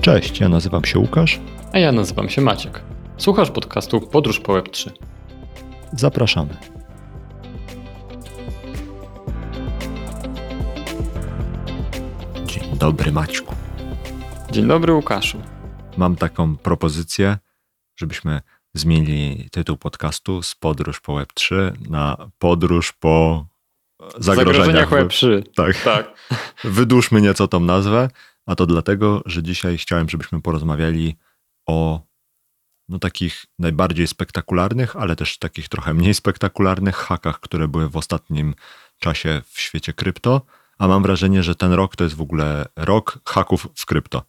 Cześć, ja nazywam się Łukasz. A ja nazywam się Maciek. Słuchasz podcastu Podróż po Web3. Zapraszamy. Dzień dobry, Maćku. Dzień dobry, Łukaszu. Mam taką propozycję, żebyśmy zmienili tytuł podcastu z Podróż po Web3 na Podróż po zagrożeniach, zagrożeniach Web3. Tak. tak. Wydłużmy nieco tą nazwę, a to dlatego, że dzisiaj chciałem, żebyśmy porozmawiali o no, takich najbardziej spektakularnych, ale też takich trochę mniej spektakularnych hakach, które były w ostatnim czasie w świecie krypto. A mam wrażenie, że ten rok to jest w ogóle rok haków w krypto.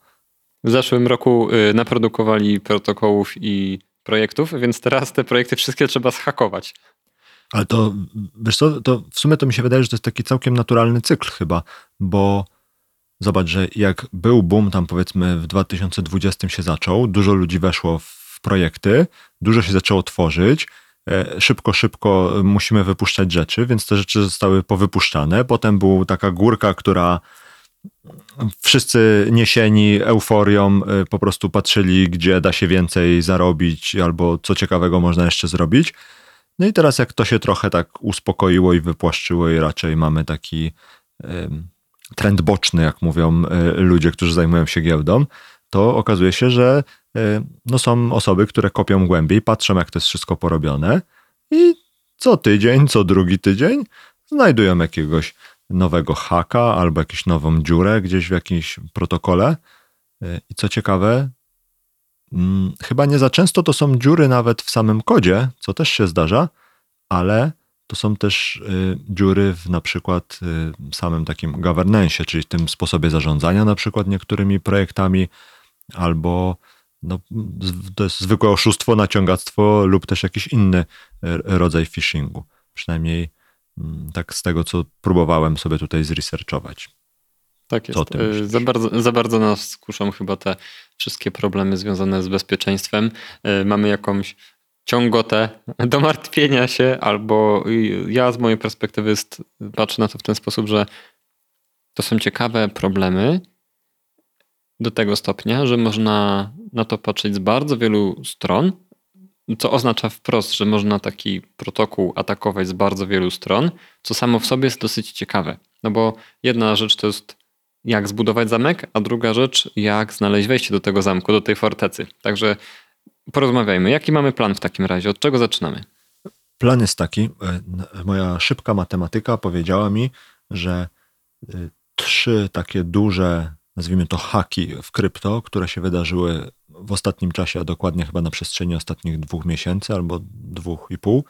W zeszłym roku y, naprodukowali protokołów i projektów, więc teraz te projekty wszystkie trzeba zhakować. Ale to, wiesz co, to w sumie to mi się wydaje, że to jest taki całkiem naturalny cykl chyba, bo zobacz, że jak był boom tam powiedzmy w 2020 się zaczął, dużo ludzi weszło w projekty, dużo się zaczęło tworzyć, e, szybko, szybko musimy wypuszczać rzeczy, więc te rzeczy zostały powypuszczane. Potem była taka górka, która wszyscy niesieni euforią e, po prostu patrzyli, gdzie da się więcej zarobić albo co ciekawego można jeszcze zrobić. No i teraz jak to się trochę tak uspokoiło i wypłaszczyło i raczej mamy taki trend boczny, jak mówią e, ludzie, którzy zajmują się giełdą, to okazuje się, że e, no są osoby, które kopią głębiej, patrzą jak to jest wszystko porobione i co tydzień, co drugi tydzień znajdują jakiegoś nowego haka albo jakąś nową dziurę gdzieś w jakimś protokole. E, I co ciekawe, mm, chyba nie za często to są dziury nawet w samym kodzie, co też się zdarza, ale to są też y, dziury w na przykład y, samym takim governance, czyli tym sposobie zarządzania na przykład niektórymi projektami, albo no, to jest zwykłe oszustwo, naciągactwo lub też jakiś inny y, rodzaj phishingu. Przynajmniej mm, tak z tego, co próbowałem sobie tutaj zresearchować. Tak jest. Za bardzo, za bardzo nas kuszą chyba te wszystkie problemy związane z bezpieczeństwem. Mamy jakąś ciągotę do martwienia się, albo ja z mojej perspektywy patrzę na to w ten sposób, że to są ciekawe problemy do tego stopnia, że można na to patrzeć z bardzo wielu stron, co oznacza wprost, że można taki protokół atakować z bardzo wielu stron, co samo w sobie jest dosyć ciekawe. No bo jedna rzecz to jest jak zbudować zamek, a druga rzecz jak znaleźć wejście do tego zamku, do tej fortecy. Także porozmawiajmy. Jaki mamy plan w takim razie? Od czego zaczynamy? Plan jest taki. E, moja szybka matematyka powiedziała mi, że e, trzy takie duże, nazwijmy to haki w krypto, które się wydarzyły w ostatnim czasie, a dokładnie chyba na przestrzeni ostatnich dwóch miesięcy albo dwóch i pół,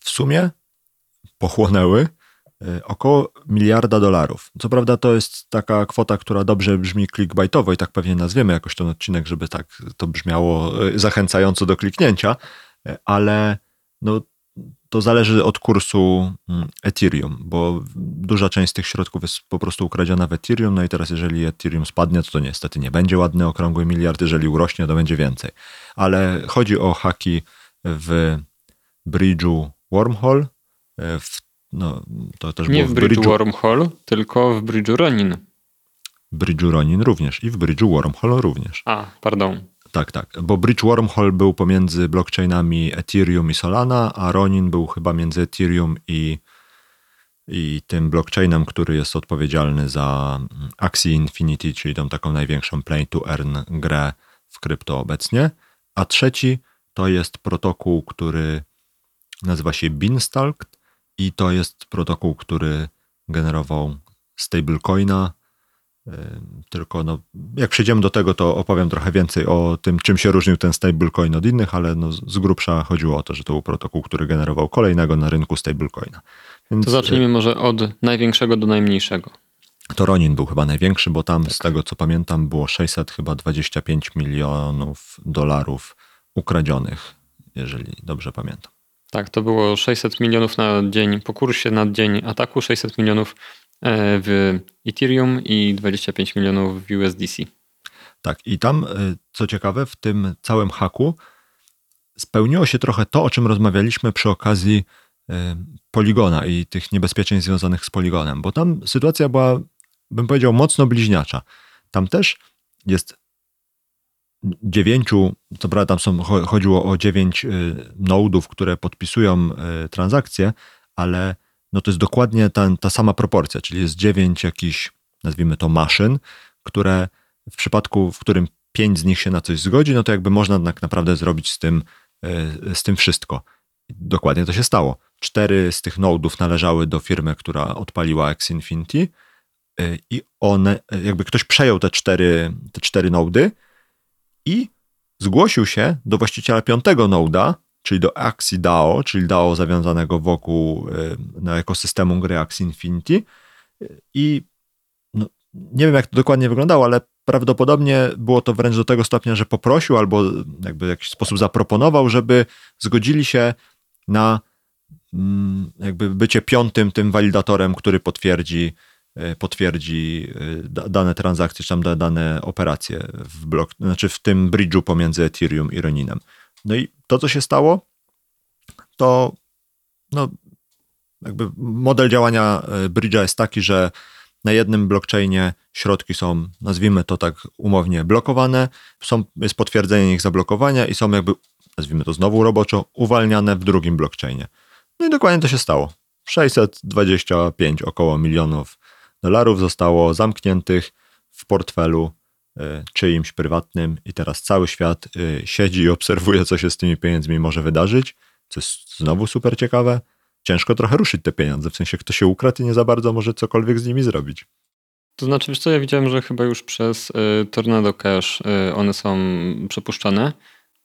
w sumie pochłonęły około miliarda dolarów. Co prawda to jest taka kwota, która dobrze brzmi clickbaitowo i tak pewnie nazwiemy jakoś ten odcinek, żeby tak to brzmiało y, zachęcająco do kliknięcia, y, ale no, to zależy od kursu mm, Ethereum, bo duża część z tych środków jest po prostu ukradziona w Ethereum, no i teraz jeżeli Ethereum spadnie, to, to niestety nie będzie ładny okrągły miliard, jeżeli urośnie, to będzie więcej. Ale chodzi o haki w bridge'u Wormhole, w no, to też Nie w Bridge'u Wormhole, tylko w Bridge'u Ronin. Bridge'u Ronin również i w Bridge'u Wormhole również. A, pardon. Tak, tak, bo Bridge Wormhole był pomiędzy blockchainami Ethereum i Solana, a Ronin był chyba między Ethereum i, i tym blockchainem, który jest odpowiedzialny za mm, Axie Infinity, czyli tą taką największą play to earn grę w krypto obecnie. A trzeci to jest protokół, który nazywa się Beanstalk i to jest protokół, który generował stablecoina. Tylko no, jak przejdziemy do tego, to opowiem trochę więcej o tym, czym się różnił ten stablecoin od innych, ale no, z grubsza chodziło o to, że to był protokół, który generował kolejnego na rynku stablecoina. Więc, to zacznijmy może od największego do najmniejszego. To Ronin był chyba największy, bo tam tak. z tego co pamiętam było 600 chyba 25 milionów dolarów ukradzionych, jeżeli dobrze pamiętam. Tak, to było 600 milionów na dzień po kursie, na dzień ataku, 600 milionów e, w Ethereum i 25 milionów w USDC. Tak, i tam, e, co ciekawe, w tym całym haku spełniło się trochę to, o czym rozmawialiśmy przy okazji e, poligona i tych niebezpieczeństw związanych z poligonem, bo tam sytuacja była, bym powiedział, mocno bliźniacza. Tam też jest dziewięciu, co prawda tam są, chodziło o dziewięć nodów, które podpisują transakcje, ale no to jest dokładnie ta, ta sama proporcja, czyli jest dziewięć jakichś, nazwijmy to maszyn, które w przypadku, w którym pięć z nich się na coś zgodzi, no to jakby można tak naprawdę zrobić z tym, e, z tym wszystko. Dokładnie to się stało. Cztery z tych nodów należały do firmy, która odpaliła X Infinity i one, jakby ktoś przejął te cztery, te cztery nody i zgłosił się do właściciela piątego noda, czyli do Axie DAO, czyli DAO zawiązanego wokół no, ekosystemu gry Axie Infinity. I no, nie wiem jak to dokładnie wyglądało, ale prawdopodobnie było to wręcz do tego stopnia, że poprosił albo jakby w jakiś sposób zaproponował, żeby zgodzili się na mm, jakby bycie piątym tym walidatorem, który potwierdzi, potwierdzi e, dane transakcje, czy tam dane operacje w blok, znaczy w tym bridge'u pomiędzy Ethereum i Reninem. No i to, co się stało, to no, jakby model działania e, bridge'a jest taki, że na jednym blockchainie środki są, nazwijmy to tak umownie, blokowane, są, jest potwierdzenie ich zablokowania i są jakby, nazwijmy to znowu roboczo, uwalniane w drugim blockchainie. No i dokładnie to się stało. 625 około milionów dolarów zostało zamkniętych w portfelu e, czyimś prywatnym i teraz cały świat e, siedzi i obserwuje, co się z tymi pieniędzmi może wydarzyć, co jest znowu super ciekawe ciężko trochę ruszyć te pieniądze. W sensie kto się ukradł i nie za bardzo może cokolwiek z nimi zrobić. To znaczy, wiesz co, ja widziałem, że chyba już przez y, Tornado Cash one są przepuszczane.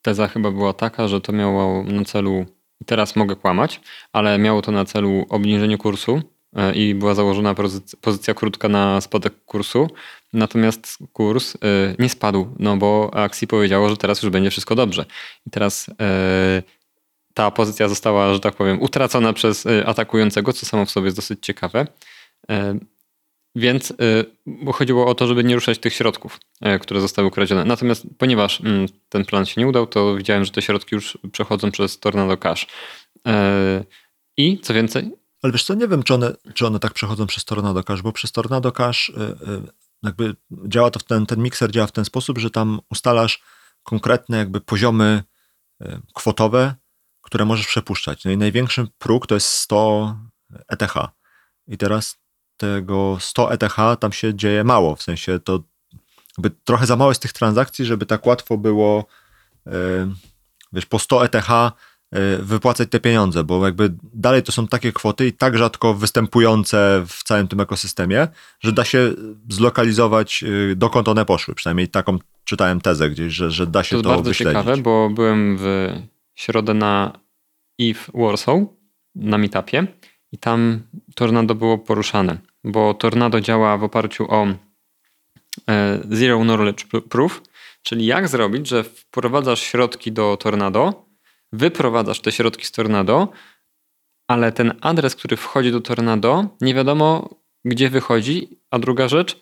Teza chyba była taka, że to miało na celu, teraz mogę kłamać, ale miało to na celu obniżenie kursu i była założona pozycja, pozycja krótka na spadek kursu. Natomiast kurs y, nie spadł, no bo akcji powiedziało, że teraz już będzie wszystko dobrze. I teraz y, ta pozycja została, że tak powiem, utracona przez atakującego, co samo w sobie jest dosyć ciekawe. Więc chodziło o to, żeby nie ruszać tych środków, które zostały ukradzione. Natomiast ponieważ mm, ten plan się nie udał, to widziałem, że te środki już przechodzą przez Tornado Cash. I co więcej. Ale wiesz co, nie wiem, czy one, czy one tak przechodzą przez Tornado Cash, bo przez Tornado Cash jakby działa to w ten, ten mikser działa w ten sposób, że tam ustalasz konkretne jakby poziomy kwotowe które możesz przepuszczać. No i największy próg to jest 100 ETH. I teraz tego 100 ETH tam się dzieje mało, w sensie to jakby trochę za mało jest tych transakcji, żeby tak łatwo było wiesz, po 100 ETH wypłacać te pieniądze, bo jakby dalej to są takie kwoty i tak rzadko występujące w całym tym ekosystemie, że da się zlokalizować yy, dokąd one poszły. Przynajmniej taką czytałem tezę gdzieś, że, że da się to, to bardzo wyśledzić. ciekawe, bo byłem w środę na EVE Warsaw na meetupie i tam Tornado było poruszane, bo Tornado działa w oparciu o e, Zero Knowledge Proof, czyli jak zrobić, że wprowadzasz środki do Tornado, wyprowadzasz te środki z Tornado, ale ten adres, który wchodzi do Tornado, nie wiadomo gdzie wychodzi, a druga rzecz,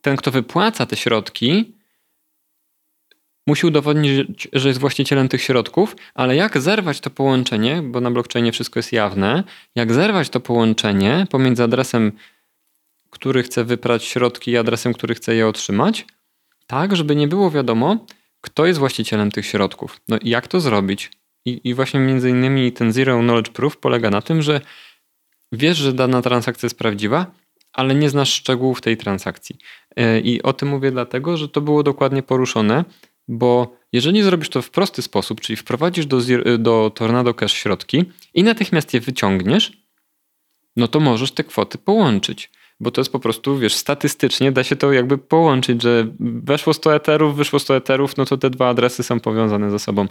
ten kto wypłaca te środki, musi udowodnić, że jest właścicielem tych środków, ale jak zerwać to połączenie, bo na blockchainie wszystko jest jawne, jak zerwać to połączenie pomiędzy adresem, który chce wyprać środki i adresem, który chce je otrzymać, tak, żeby nie było wiadomo, kto jest właścicielem tych środków. No jak to zrobić? I, I właśnie między innymi ten Zero Knowledge Proof polega na tym, że wiesz, że dana transakcja jest prawdziwa, ale nie znasz szczegółów tej transakcji. E, I o tym mówię dlatego, że to było dokładnie poruszone bo jeżeli zrobisz to w prosty sposób, czyli wprowadzisz do, do Tornado Cash środki i natychmiast je wyciągniesz, no to możesz te kwoty połączyć. Bo to jest po prostu, wiesz, statystycznie da się to jakby połączyć, że weszło 100 eterów, wyszło 100 eterów, no to te dwa adresy są powiązane ze sobą.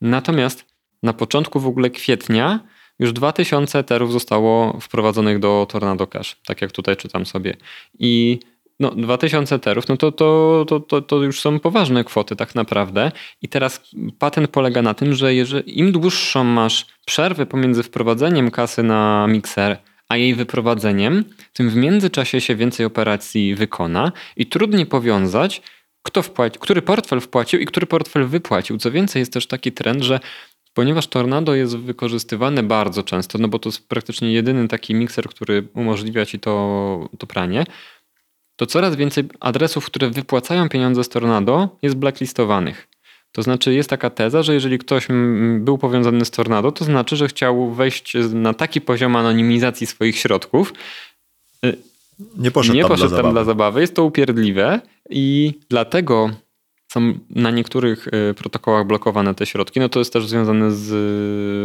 Natomiast na początku w ogóle kwietnia już 2000 eterów zostało wprowadzonych do Tornado Cash, tak jak tutaj czytam sobie. I no, 2000 terów, no to, to, to, to, to już są poważne kwoty tak naprawdę. I teraz patent polega na tym, że jeżeli im dłuższą masz przerwę pomiędzy wprowadzeniem kasy na mikser, a jej wyprowadzeniem, tym w międzyczasie się więcej operacji wykona i trudniej powiązać, kto wpłaci, który portfel wpłacił i który portfel wypłacił. Co więcej, jest też taki trend, że ponieważ Tornado jest wykorzystywane bardzo często, no bo to jest praktycznie jedyny taki mikser, który umożliwia ci to, to pranie, to coraz więcej adresów, które wypłacają pieniądze z Tornado jest blacklistowanych. To znaczy jest taka teza, że jeżeli ktoś był powiązany z Tornado, to znaczy, że chciał wejść na taki poziom anonimizacji swoich środków. Y, nie poszedł, nie tam, poszedł dla, tam dla zabawy. Jest to upierdliwe i dlatego są na niektórych y, protokołach blokowane te środki. No to jest też związane z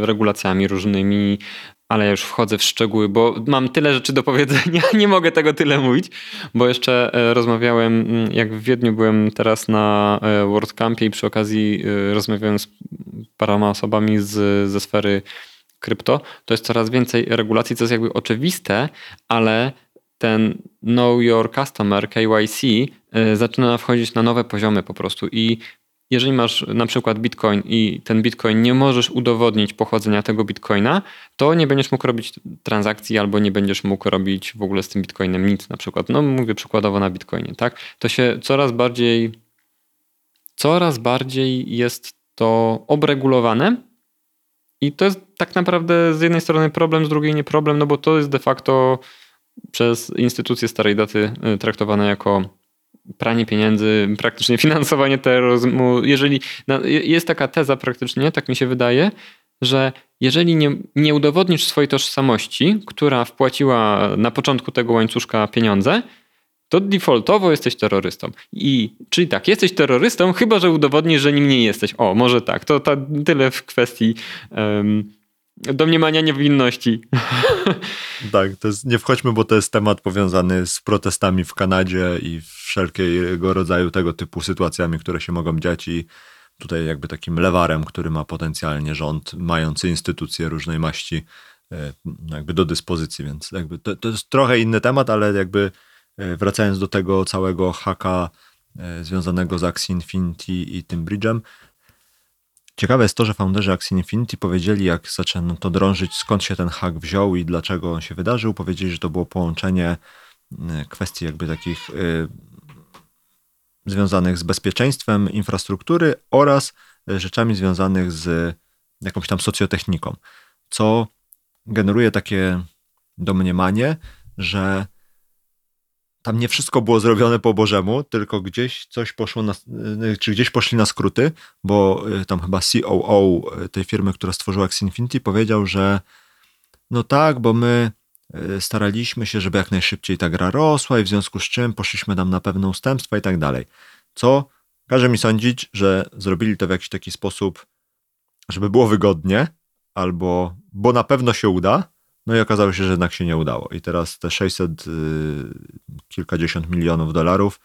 y, regulacjami różnymi, ale ja już wchodzę w szczegóły, bo mam tyle rzeczy do powiedzenia, nie mogę tego tyle mówić, bo jeszcze e, rozmawiałem, mm, jak w Wiedniu byłem teraz na e, WordCampie i przy okazji e, rozmawiałem z paroma osobami z, ze sfery krypto, to jest coraz więcej regulacji, co jest jakby oczywiste, ale ten Know Your Customer, KYC, zaczyna wchodzić na nowe poziomy po prostu i jeżeli masz na przykład bitcoin i ten bitcoin nie możesz udowodnić pochodzenia tego bitcoina, to nie będziesz mógł robić transakcji albo nie będziesz mógł robić w ogóle z tym bitcoinem nic na przykład. No mówię przykładowo na bitcoinie, tak? To się coraz bardziej coraz bardziej jest to obregulowane i to jest tak naprawdę z jednej strony problem, z drugiej nie problem, no bo to jest de facto przez instytucje starej daty y, traktowane jako pranie pieniędzy, praktycznie finansowanie terroryzmu. Jeżeli jest taka teza praktycznie, tak mi się wydaje, że jeżeli nie, nie udowodnisz swojej tożsamości, która wpłaciła na początku tego łańcuszka pieniądze, to defaultowo jesteś terrorystą. I czyli tak, jesteś terrorystą, chyba że udowodnisz, że nim nie jesteś. O, może tak. To, to tyle w kwestii um, domniemania niewinności. Tak, to jest, nie wchodźmy, bo to jest temat powiązany z protestami w Kanadzie i wszelkiego rodzaju tego typu sytuacjami, które się mogą dziać i tutaj jakby takim lewarem, który ma potencjalnie rząd, mający instytucje różnej maści e, jakby do dyspozycji, więc jakby to, to jest trochę inny temat, ale jakby e, wracając do tego całego haka e, związanego z Axie Infinity i tym bridge'em, Ciekawe jest to, że founderzy Axie Infinity powiedzieli, jak zaczęto to drążyć, skąd się ten hack wziął i dlaczego on się wydarzył. Powiedzieli, że to było połączenie y, kwestii jakby takich y, związanych z bezpieczeństwem infrastruktury oraz rzeczami związanych z jakąś tam socjotechniką, co generuje takie domniemanie, że tam nie wszystko było zrobione po Bożemu, tylko gdzieś coś poszło na, y, czy gdzieś poszli na skróty, bo y, tam chyba COO y, tej firmy, która stworzyła Xinfinity powiedział, że no tak, bo my staraliśmy się, żeby jak najszybciej ta gra rosła i w związku z czym poszliśmy tam na pewne ustępstwa i tak dalej. Co każe mi sądzić, że zrobili to w jakiś taki sposób, żeby było wygodnie, albo bo na pewno się uda, no i okazało się, że jednak się nie udało. I teraz te 600 y, kilkadziesiąt milionów dolarów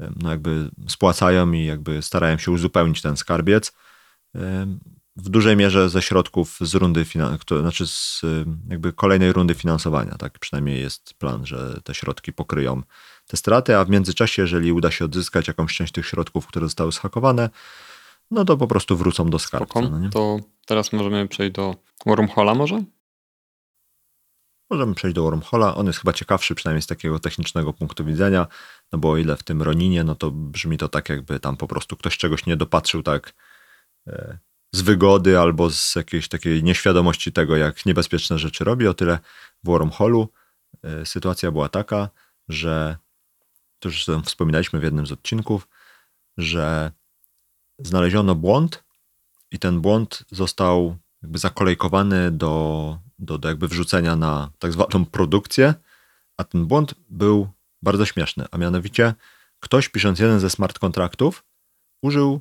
y, no jakby spłacają i jakby starają się uzupełnić ten skarbiec. Y, w dużej mierze ze środków z rundy, to znaczy z jakby kolejnej rundy finansowania. Tak przynajmniej jest plan, że te środki pokryją te straty, a w międzyczasie, jeżeli uda się odzyskać jakąś część tych środków, które zostały schakowane, no to po prostu wrócą do skarbca. No to teraz możemy przejść do wormhola może? Możemy przejść do Wormhola. On jest chyba ciekawszy, przynajmniej z takiego technicznego punktu widzenia, no bo o ile w tym Roninie, no to brzmi to tak, jakby tam po prostu ktoś czegoś nie dopatrzył tak e, z wygody albo z jakiejś takiej nieświadomości tego, jak niebezpieczne rzeczy robi. O tyle w Wormholu e, sytuacja była taka, że to już wspominaliśmy w jednym z odcinków, że znaleziono błąd i ten błąd został jakby zakolejkowany do, do, do jakby wrzucenia na tak zwaną produkcję, a ten błąd był bardzo śmieszny, a mianowicie ktoś pisząc jeden ze smart kontraktów użył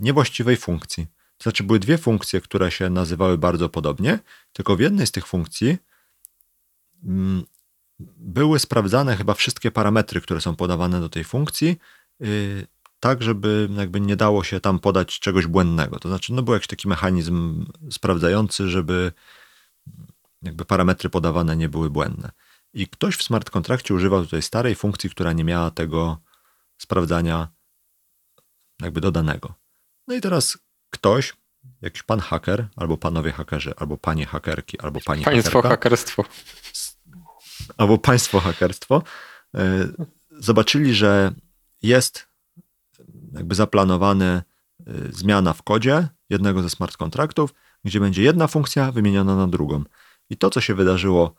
niewłaściwej funkcji. To znaczy były dwie funkcje, które się nazywały bardzo podobnie, tylko w jednej z tych funkcji mm, były sprawdzane chyba wszystkie parametry, które są podawane do tej funkcji, y, tak, żeby jakby nie dało się tam podać czegoś błędnego. To znaczy, no był jakiś taki mechanizm sprawdzający, żeby jakby parametry podawane nie były błędne. I ktoś w smart kontrakcie używał tutaj starej funkcji, która nie miała tego sprawdzania jakby dodanego. No i teraz ktoś, jakiś pan haker, albo panowie hakerzy, albo panie hakerki, albo pani Państwo hakerka, hakerstwo. Albo państwo hakerstwo, e, zobaczyli, że jest jakby zaplanowane y, zmiana w kodzie jednego ze smart kontraktów, gdzie będzie jedna funkcja wymieniona na drugą. I to, co się wydarzyło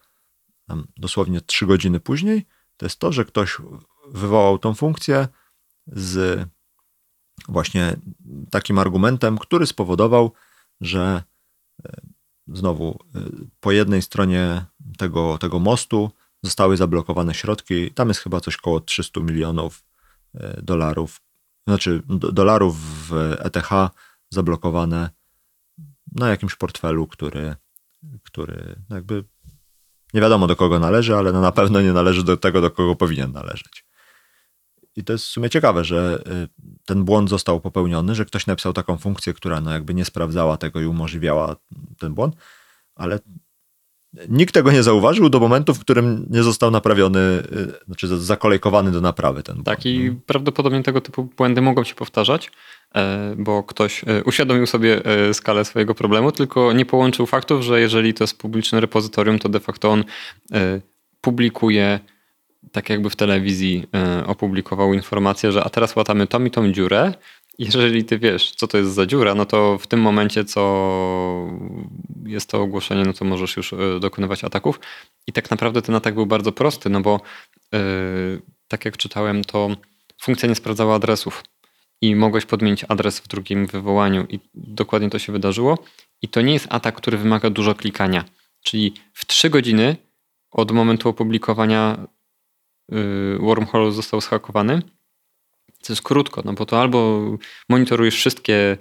dosłownie 3 godziny później, to jest to, że ktoś wywołał tą funkcję z właśnie takim argumentem, który spowodował, że e, znowu e, po jednej stronie tego, tego mostu zostały zablokowane środki. Tam jest chyba coś około 300 milionów e, dolarów, znaczy dolarów w ETH zablokowane na jakimś portfelu, który, który jakby nie wiadomo do kogo należy, ale no na pewno nie należy do tego, do kogo powinien należeć. I to jest w sumie ciekawe, że y, ten błąd został popełniony, że ktoś napisał taką funkcję, która no jakby nie sprawdzała tego i umożliwiała ten błąd, ale nikt tego nie zauważył do momentu, w którym nie został naprawiony, y, znaczy zakolejkowany do naprawy ten błąd. Tak i no. prawdopodobnie tego typu błędy mogą się powtarzać, bo ktoś e, uświadomił sobie e, skalę swojego problemu, tylko nie połączył faktów, że jeżeli to jest publiczne repozytorium, to de facto on publikuje tak jakby w telewizji opublikował informację, że a teraz łatamy tą i tą dziurę jeżeli ty wiesz, co to jest za dziura, no to w tym momencie, co jest to ogłoszenie, no to możesz już e, dokonywać ataków. I tak naprawdę ten atak był bardzo prosty, no bo tak jak czytałem, to funkcja nie sprawdzała adresów i mogłeś podmienić adres w drugim wywołaniu i dokładnie to się wydarzyło. I to nie jest atak, który wymaga dużo klikania. Czyli w 3 godziny od momentu opublikowania yy, wormhole został schakowany to jest krótko, no bo to albo monitorujesz wszystkie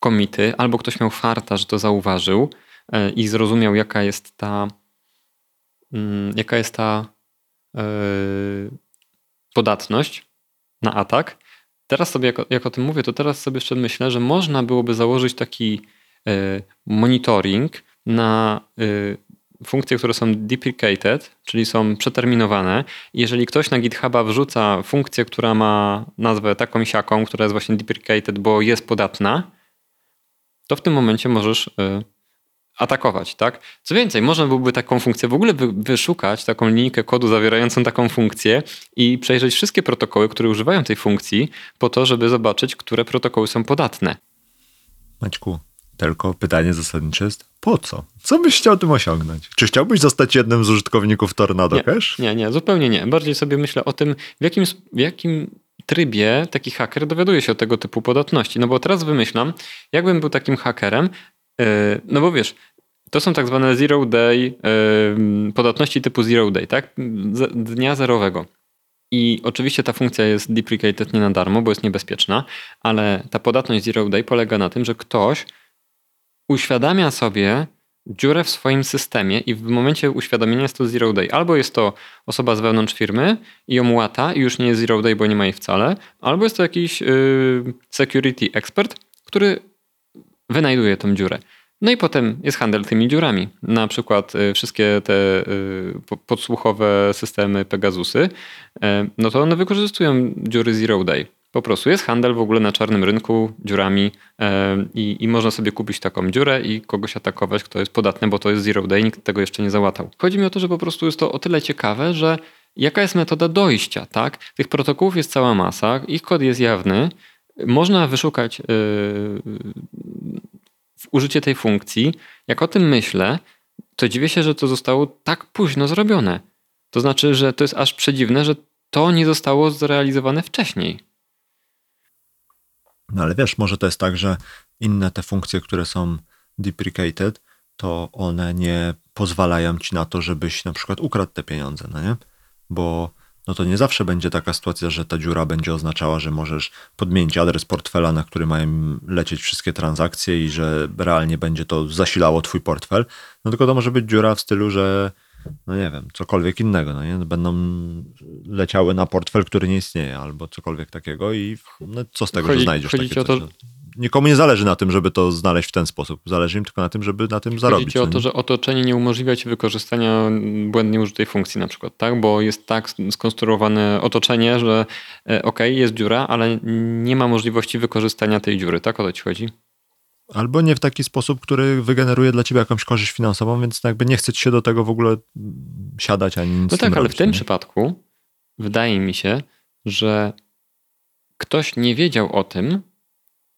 komity, albo ktoś miał farta, że to zauważył e, i zrozumiał, jaka jest ta, mm, jaka jest ta e, podatność na atak. Teraz sobie, jak, jak o tym mówię, to teraz sobie jeszcze myślę, że można byłoby założyć taki e, monitoring na funkcje, które są deprecated, czyli są przeterminowane. Jeżeli ktoś na GitHuba wrzuca funkcję, która ma nazwę taką siaką, która jest właśnie deprecated, bo jest podatna, to w tym momencie możesz y, atakować, tak? Co więcej, można byłoby taką funkcję w ogóle wyszukać, taką linijkę kodu zawierającą taką funkcję i przejrzeć wszystkie protokoły, które używają tej funkcji po to, żeby zobaczyć, które protokoły są podatne. Maćku, tylko pytanie zasadnicze jest, po co? Co byś chciał tym osiągnąć? Czy chciałbyś zostać jednym z użytkowników Tornado nie, Cash? Nie, nie, zupełnie nie. Bardziej sobie myślę o tym, w jakim, w jakim trybie taki haker dowiaduje się o tego typu podatności. No bo teraz wymyślam, jakbym był takim hakerem, yy, no bo wiesz, to są tak zwane zero day, podatności typu zero day, tak? Dnia zerowego. I oczywiście ta funkcja jest deprecated nie na darmo, bo jest niebezpieczna, ale ta podatność zero day polega na tym, że ktoś uświadamia sobie dziurę w swoim systemie i w momencie uświadomienia jest to zero day. Albo jest to osoba z wewnątrz firmy i ją łata i już nie jest zero day, bo nie ma jej wcale, albo jest to jakiś yy, security expert, który wynajduje tą dziurę. No i potem jest handel tymi dziurami. Na przykład y, wszystkie te y, podsłuchowe systemy Pegasusy, y, no to one wykorzystują dziury zero day. Po prostu jest handel w ogóle na czarnym rynku dziurami i, i, można sobie kupić taką dziurę i kogoś atakować, kto jest podatny, bo to jest zero day, nikt tego jeszcze nie załatał. Chodzi mi o to, że po prostu jest to o tyle ciekawe, że jaka jest metoda dojścia, tak? Tych protokołów jest cała masa, ich kod jest jawny, można wyszukać użycie tej funkcji. Jak o tym myślę, to dziwię się, że to zostało tak późno zrobione. To znaczy, że to jest aż przedziwne, że to nie zostało zrealizowane wcześniej. No ale wiesz, może to jest tak, że inne te funkcje, które są deprecated, to one nie pozwalają ci na to, żebyś na przykład ukradł te pieniądze, no nie? Bo no to nie zawsze będzie taka sytuacja, że ta dziura będzie oznaczała, że możesz podmienić adres portfela, na który mają lecieć wszystkie transakcje i że realnie będzie to zasilało twój portfel. No tylko to może być dziura w stylu, że no nie wiem, cokolwiek innego, no nie? Będą leciały na portfel, który nie istnieje, albo cokolwiek takiego i no, co z tego, chodzi, że znajdziesz takie coś? To... No? Nikomu nie zależy na tym, żeby to znaleźć w ten sposób. Zależy im tylko na tym, żeby na tym zarobić. Chodzi o to, że otoczenie nie umożliwia ci wykorzystania błędnie użytej funkcji na przykład, tak? Bo jest tak skonstruowane otoczenie, że e, ok, jest dziura, ale nie ma możliwości wykorzystania tej dziury, tak? O to ci chodzi? Albo nie w taki sposób, który wygeneruje dla ciebie jakąś korzyść finansową, więc jakby nie chce ci się do tego w ogóle siadać ani nic No tak, ale robić, w tym nie? przypadku wydaje mi się, że ktoś nie wiedział o tym,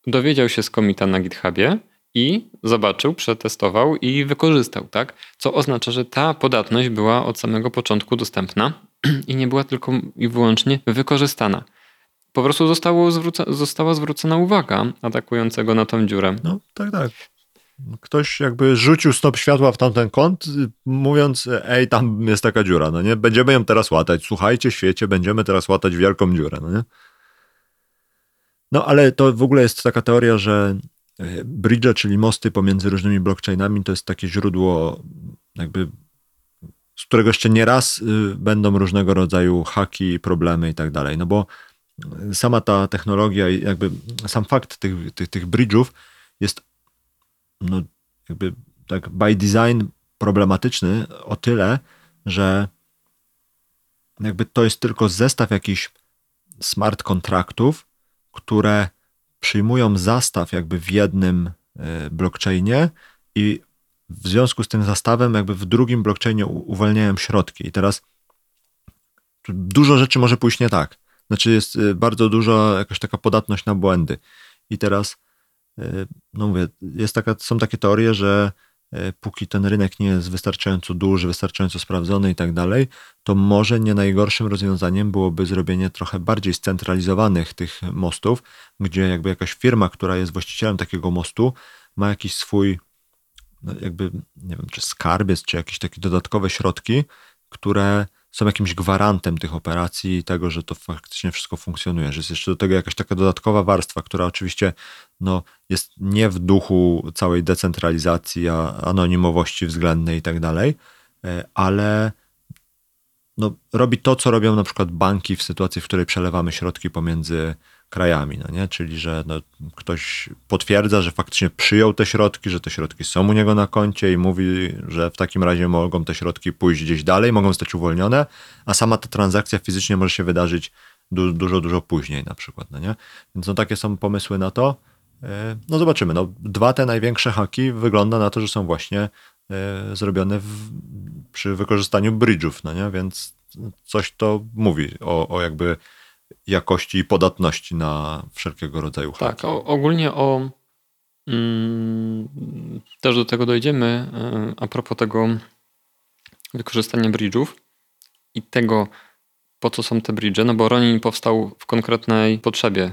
dowiedział się z komita na GitHubie i zobaczył, przetestował i wykorzystał, tak? Co oznacza, że ta podatność była od samego początku dostępna i nie była tylko i wyłącznie wykorzystana. Po prostu zostało zwróca, została zwrócona uwaga atakującego na tą dziurę. No tak, tak. Ktoś jakby rzucił stop światła w tamten kąt, mówiąc, ej, tam jest taka dziura, no nie? Będziemy ją teraz łatać. Słuchajcie, świecie, będziemy teraz łatać wielką dziurę, no nie? No ale to w ogóle jest taka teoria, że e, bridge, czyli mosty pomiędzy różnymi blockchainami, to jest takie źródło jakby z którego jeszcze nie raz y, będą różnego rodzaju haki, problemy i tak dalej. No bo sama ta technologia i jakby sam fakt tych, tych, tych bridge'ów jest no jakby tak by design problematyczny o tyle, że jakby to jest tylko zestaw jakichś smart kontraktów, które przyjmują zastaw jakby w jednym e, blockchainie i w związku z tym zastawem jakby w drugim blockchainie uwalniają środki. I teraz dużo rzeczy może pójść nie tak. Znaczy jest e, bardzo dużo jakaś taka podatność na błędy. I teraz e, no mówię, jest taka, są takie teorie, że póki ten rynek nie jest wystarczająco duży, wystarczająco sprawdzony i tak dalej, to może nie najgorszym rozwiązaniem byłoby zrobienie trochę bardziej scentralizowanych tych mostów, gdzie jakby jakaś firma, która jest właścicielem takiego mostu, ma jakiś swój, no jakby, nie wiem, czy skarbiec, czy jakieś takie dodatkowe środki, które są jakimś gwarantem tych operacji i tego, że to faktycznie wszystko funkcjonuje, że jest jeszcze do tego jakaś taka dodatkowa warstwa, która oczywiście no, jest nie w duchu całej decentralizacji, a anonimowości względnej i tak dalej, e, ale no, robi to, co robią na przykład banki w sytuacji, w której przelewamy środki pomiędzy krajami, no nie? czyli że no, ktoś potwierdza, że faktycznie przyjął te środki, że te środki są u niego na koncie i mówi, że w takim razie mogą te środki pójść gdzieś dalej, mogą zostać uwolnione, a sama ta transakcja fizycznie może się wydarzyć du dużo, dużo później na przykład. No nie? Więc no, takie są pomysły na to. E, no zobaczymy. No, dwa te największe haki wygląda na to, że są właśnie e, zrobione w, przy wykorzystaniu bridge'ów, no nie? więc coś to mówi o, o jakby jakości i podatności na wszelkiego rodzaju haki. Tak, o, ogólnie o mm, też do tego dojdziemy e, a propos tego wykorzystania bridge'ów i tego, po co są te bridge, no bo Ronin powstał w konkretnej potrzebie.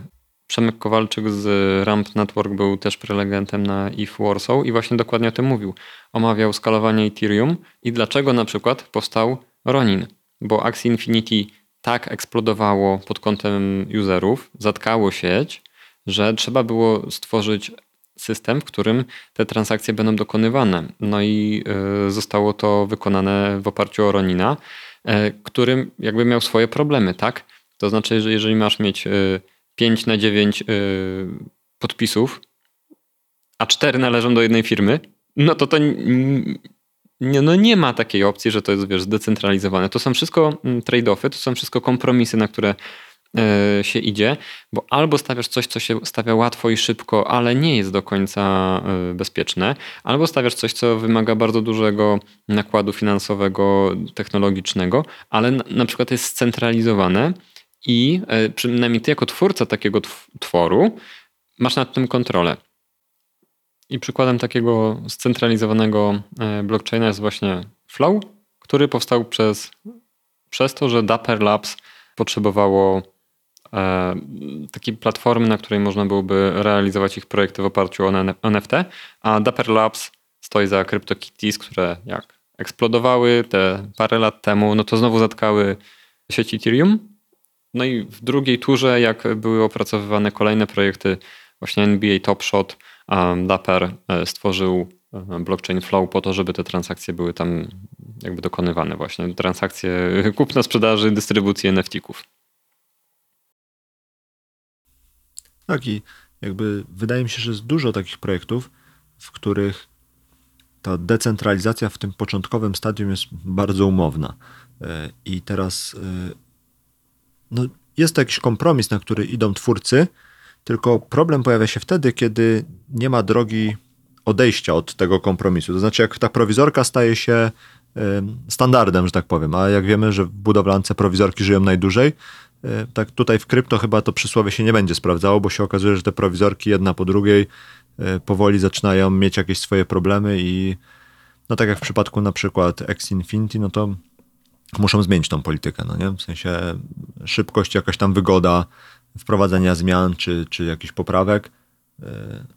Przemek Kowalczyk z Ramp Network był też prelegentem na ETH Warsaw i właśnie dokładnie o tym mówił. Omawiał skalowanie Ethereum i dlaczego na przykład powstał Ronin, bo Axie Infinity tak eksplodowało pod kątem userów, zatkało sieć, że trzeba było stworzyć system, w którym te transakcje będą dokonywane. No i y, zostało to wykonane w oparciu o Ronina, y, którym jakby miał swoje problemy, tak? To znaczy, że jeżeli masz mieć y, 5 na 9 podpisów, a 4 należą do jednej firmy, no to to nie, no nie ma takiej opcji, że to jest wiesz, zdecentralizowane. To są wszystko mm, trade-offy, to są wszystko kompromisy, na które e, się idzie, bo albo stawiasz coś, co się stawia łatwo i szybko, ale nie jest do końca e, bezpieczne, albo stawiasz coś, co wymaga bardzo dużego nakładu finansowego, technologicznego, ale na, przykład jest scentralizowane i e, przynajmniej ty jako twórca takiego tworu masz nad tym kontrolę. I przykładem takiego scentralizowanego e, blockchaina jest właśnie Flow, który powstał przez, przez to, że Dapper Labs potrzebowało e, takiej platformy, na której można byłoby realizować ich projekty w oparciu o NFT, a Dapper Labs stoi za CryptoKitties, które jak eksplodowały te parę lat temu, no to znowu zatkały sieć Ethereum. No i w drugiej turze, jak były opracowywane kolejne projekty, właśnie NBA Top Shot, Dapper e, stworzył e, blockchain flow po to, żeby te transakcje były tam jakby dokonywane właśnie. Transakcje kupna, sprzedaży, dystrybucji NFT-ków. Tak i jakby wydaje mi się, że jest dużo takich projektów, w których ta decentralizacja w tym początkowym stadium jest bardzo umowna. E, I teraz no, jest to jakiś kompromis, na który idą twórcy, tylko problem pojawia się wtedy, kiedy nie ma drogi odejścia od tego kompromisu. To znaczy, jak ta prowizorka staje się standardem, że tak powiem, a jak wiemy, że w budowlance prowizorki żyją najdłużej, tak tutaj w krypto chyba to przysłowie się nie będzie sprawdzało, bo się okazuje, że te prowizorki jedna po drugiej powoli zaczynają mieć jakieś swoje problemy i no tak jak w przypadku na przykład X Infinity, no to muszą zmienić tą politykę, no nie? W sensie szybkość, jakaś tam wygoda wprowadzenia zmian czy, czy jakichś poprawek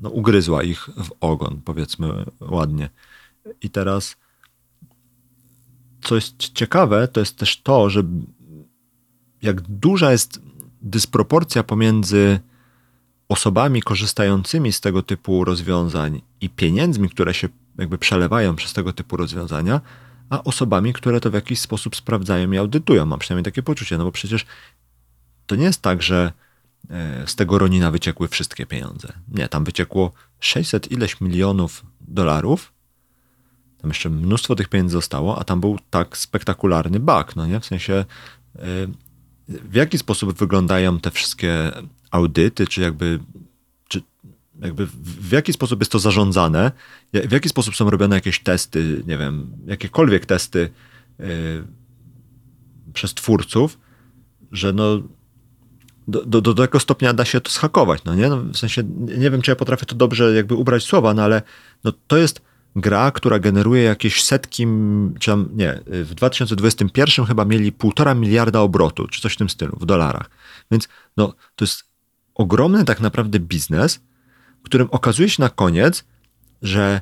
no, ugryzła ich w ogon, powiedzmy ładnie. I teraz co jest ciekawe, to jest też to, że jak duża jest dysproporcja pomiędzy osobami korzystającymi z tego typu rozwiązań i pieniędzmi, które się jakby przelewają przez tego typu rozwiązania, a osobami, które to w jakiś sposób sprawdzają i audytują. Mam przynajmniej takie poczucie, no bo przecież to nie jest tak, że e, z tego Ronina wyciekły wszystkie pieniądze. Nie, tam wyciekło 600 ileś milionów dolarów, tam jeszcze mnóstwo tych pieniędzy zostało, a tam był tak spektakularny bug, no nie? W sensie e, w jaki sposób wyglądają te wszystkie audyty, czy jakby, czy jakby w jaki sposób jest to zarządzane, w jaki sposób są robione jakieś testy, nie wiem, jakiekolwiek testy yy, przez twórców, że no do, do, do tego stopnia da się to schakować, no nie? No, w sensie, nie wiem, czy ja potrafię to dobrze jakby ubrać słowa, no ale no, to jest gra, która generuje jakieś setki, czy tam, nie, w 2021 chyba mieli półtora miliarda obrotu, czy coś w tym stylu, w dolarach. Więc no, to jest ogromny tak naprawdę biznes, którym okazuje się na koniec, że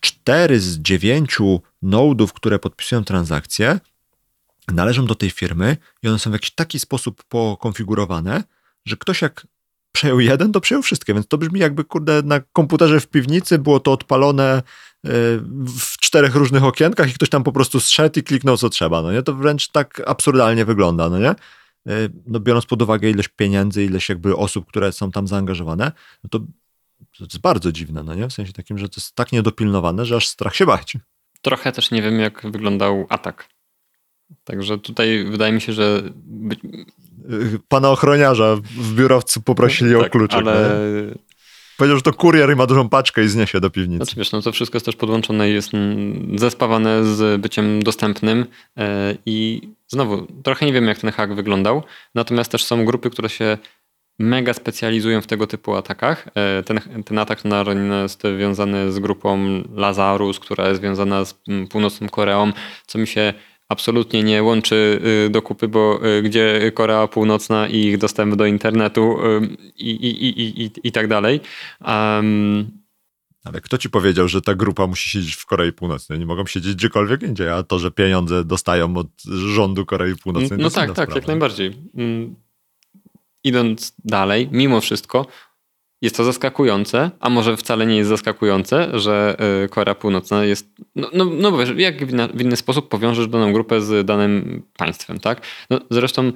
cztery z dziewięciu nodów, które podpisują transakcje, należą do tej firmy i one są w jakiś taki sposób pokonfigurowane, że ktoś jak przejął jeden, to przejął wszystkie, więc to brzmi jakby, kurde, na komputerze w piwnicy było to odpalone e, w czterech różnych okienkach i ktoś tam po prostu zszedł i kliknął co trzeba, no nie? To wręcz tak absurdalnie wygląda, no nie? E, no biorąc pod uwagę ilość pieniędzy, ilość jakby osób, które są tam zaangażowane, no to to jest bardzo dziwne, no nie? W sensie takim, że to jest tak niedopilnowane, że aż strach się bać. Trochę też nie wiem, jak wyglądał atak. Także tutaj wydaje mi się, że pana ochroniarza w biurowcu poprosili tak, o kluczyk. Ale... Powiedział, że to kurier i ma dużą paczkę i zniesie do piwnicy. Znaczy wiesz, no to wszystko jest też podłączone i jest zespawane z byciem dostępnym e, i znowu, trochę nie wiem jak ten hack wyglądał, natomiast też są grupy, które się mega specjalizują w tego typu atakach. E, ten, ten atak na Ronin jest związany z grupą Lazarus, która jest związana z mm, północną Koreą, co mi się absolutnie nie łączy y, do kupy, bo y, gdzie Korea Północna i ich dostęp do internetu y, i, i, i, i, i tak dalej. Um, ale kto ci powiedział, że ta grupa musi siedzieć w Korei Północnej? Nie mogą siedzieć gdziekolwiek indziej, a to, że pieniądze dostają od rządu Korei Północnej. No tak, tak, sprawa. jak najbardziej. Mm, idąc dalej, mimo wszystko, jest to zaskakujące, a może wcale nie jest zaskakujące, że y, Korea Północna jest. No, no, no bo wiesz, jak w inny, sposób powiążesz daną grupę z danym państwem, tak? No, zresztą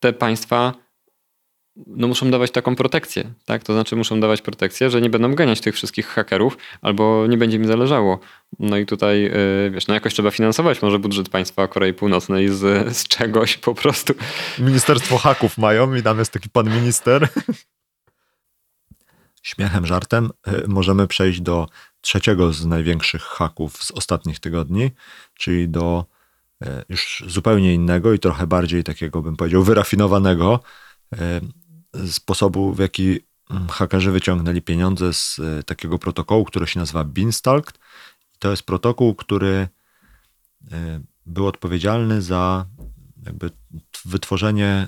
te państwa no, muszą dawać taką protekcję, tak? To znaczy muszą dawać protekcję, że nie będą ganiać tych wszystkich hakerów, albo nie będzie mi zależało. No i tutaj, y, wiesz, no jakoś trzeba finansować może budżet państwa Korei Północnej z, z czegoś po prostu. Ministerstwo haków mają i tam jest taki pan minister śmiechem, żartem, y, możemy przejść do trzeciego z największych haków z ostatnich tygodni, czyli do y, już zupełnie innego i trochę bardziej takiego, bym powiedział, wyrafinowanego y, sposobu, w jaki mm, hakerzy wyciągnęli pieniądze z takiego protokołu, który się nazywa Beanstalk. To jest protokół, który był odpowiedzialny za jakby wytworzenie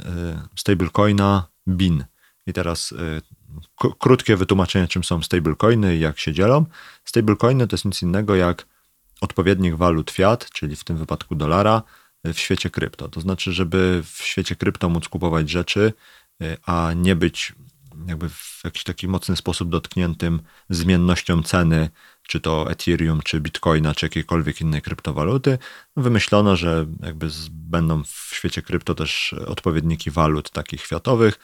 stablecoina BIN. I teraz krótkie wytłumaczenie, czym są stablecoiny i jak się dzielą. Stablecoiny to jest nic innego jak odpowiednik walut fiat, czyli w tym wypadku dolara, w świecie krypto. To znaczy, żeby w świecie krypto móc kupować rzeczy, y, a nie być jakby w jakiś taki mocny sposób dotkniętym zmiennością ceny, czy to Ethereum, czy Bitcoina, czy jakiejkolwiek innej kryptowaluty, wymyślono, że jakby będą w świecie krypto też odpowiedniki walut takich światowych,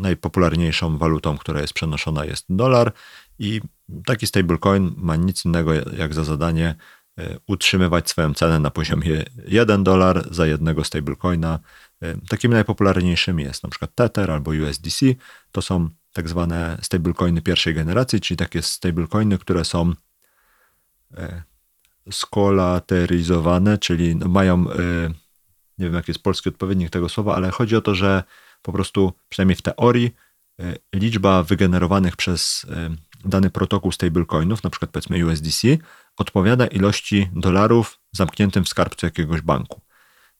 najpopularniejszą walutą, która jest przenoszona jest dolar i taki stablecoin ma nic innego jak za zadanie e, utrzymywać swoją cenę na poziomie 1 dolar za jednego stablecoina. E, takimi najpopularniejszymi jest przykład Tether albo USDC. To są tak zwane stablecoiny pierwszej generacji, czyli takie stablecoiny, które są e, skolateryzowane, czyli mają, nie wiem jaki jest polski odpowiednik tego słowa, ale chodzi o to, że po prostu, przynajmniej w teorii, e, liczba wygenerowanych przez dany protokół stablecoinów, na przykład powiedzmy USDC, odpowiada ilości dolarów zamkniętym w skarbcu jakiegoś banku.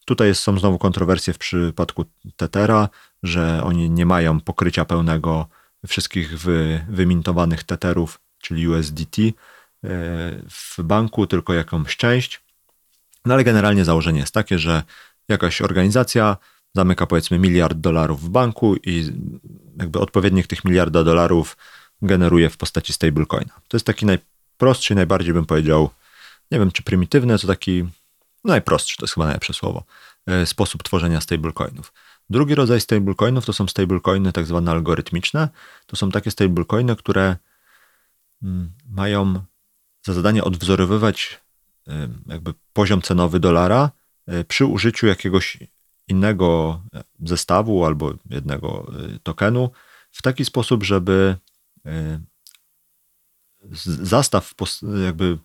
Tutaj są znowu kontrowersje w przypadku Tethera, że oni nie mają pokrycia pełnego wszystkich wy, wymintowanych Tetherów, czyli USDT e, w banku, tylko jakąś część. No ale generalnie założenie jest takie, że jakaś organizacja zamyka powiedzmy miliard dolarów w banku i jakby odpowiednik tych miliarda dolarów generuje w postaci stablecoina. To jest taki najprostszy, najbardziej bym powiedział, nie wiem czy prymitywny, to taki najprostszy, to jest chyba najlepsze słowo, e, sposób tworzenia stablecoinów. Drugi rodzaj stablecoinów to są stablecoiny tak zwane algorytmiczne. To są takie stablecoiny, które mm, mają za zadanie odwzorowywać e, jakby poziom cenowy dolara e, przy użyciu jakiegoś innego zestawu albo jednego tokenu w taki sposób, żeby zastaw jakby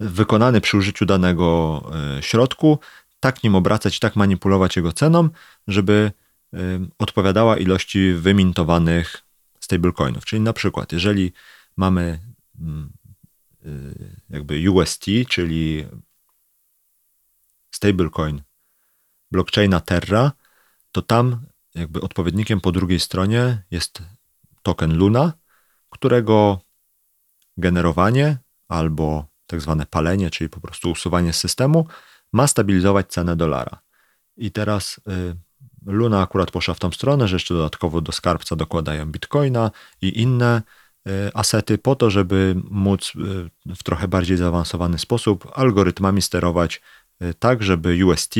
wykonany przy użyciu danego e, środku, tak nim obracać, tak manipulować jego ceną, żeby odpowiadała ilości wymintowanych stablecoinów. Czyli na przykład, jeżeli mamy mm, jakby UST, czyli stablecoin blockchaina Terra, to tam jakby odpowiednikiem po drugiej stronie jest token Luna, którego generowanie albo tak zwane palenie, czyli po prostu usuwanie z systemu, ma stabilizować cenę dolara. I teraz y, Luna akurat poszła w tą stronę, że jeszcze dodatkowo do skarbca dokładają bitcoina i inne y, asety po to, żeby móc y, w trochę bardziej zaawansowany sposób algorytmami sterować tak, żeby UST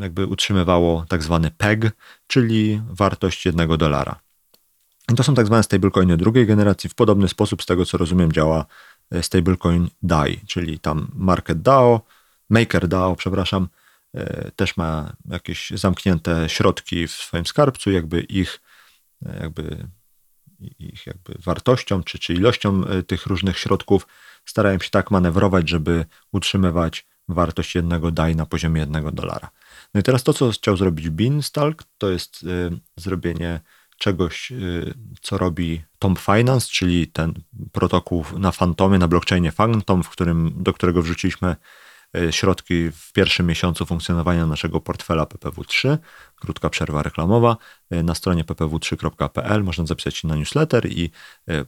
jakby utrzymywało tak zwany PEG, czyli wartość jednego dolara. To są tak zwane stablecoiny drugiej generacji. W podobny sposób, z tego co rozumiem, działa e, stablecoin DAI, czyli tam Market DAO, Maker DAO, przepraszam, e, też ma jakieś zamknięte środki w swoim skarbcu, jakby ich e, jakby ich jakby wartością czy, czy ilością tych różnych środków starają się tak manewrować, żeby utrzymywać wartość jednego DAI na poziomie jednego dolara. No i teraz to, co chciał zrobić Beanstalk, to jest zrobienie czegoś, y, co robi Tom Finance, czyli ten protokół na Fantomie, na blockchainie Phantom, w którym, do którego wrzuciliśmy y, środki w pierwszym miesiącu funkcjonowania naszego portfela PPW3. Krótka przerwa reklamowa. Y, na stronie ppw3.pl można zapisać się na newsletter i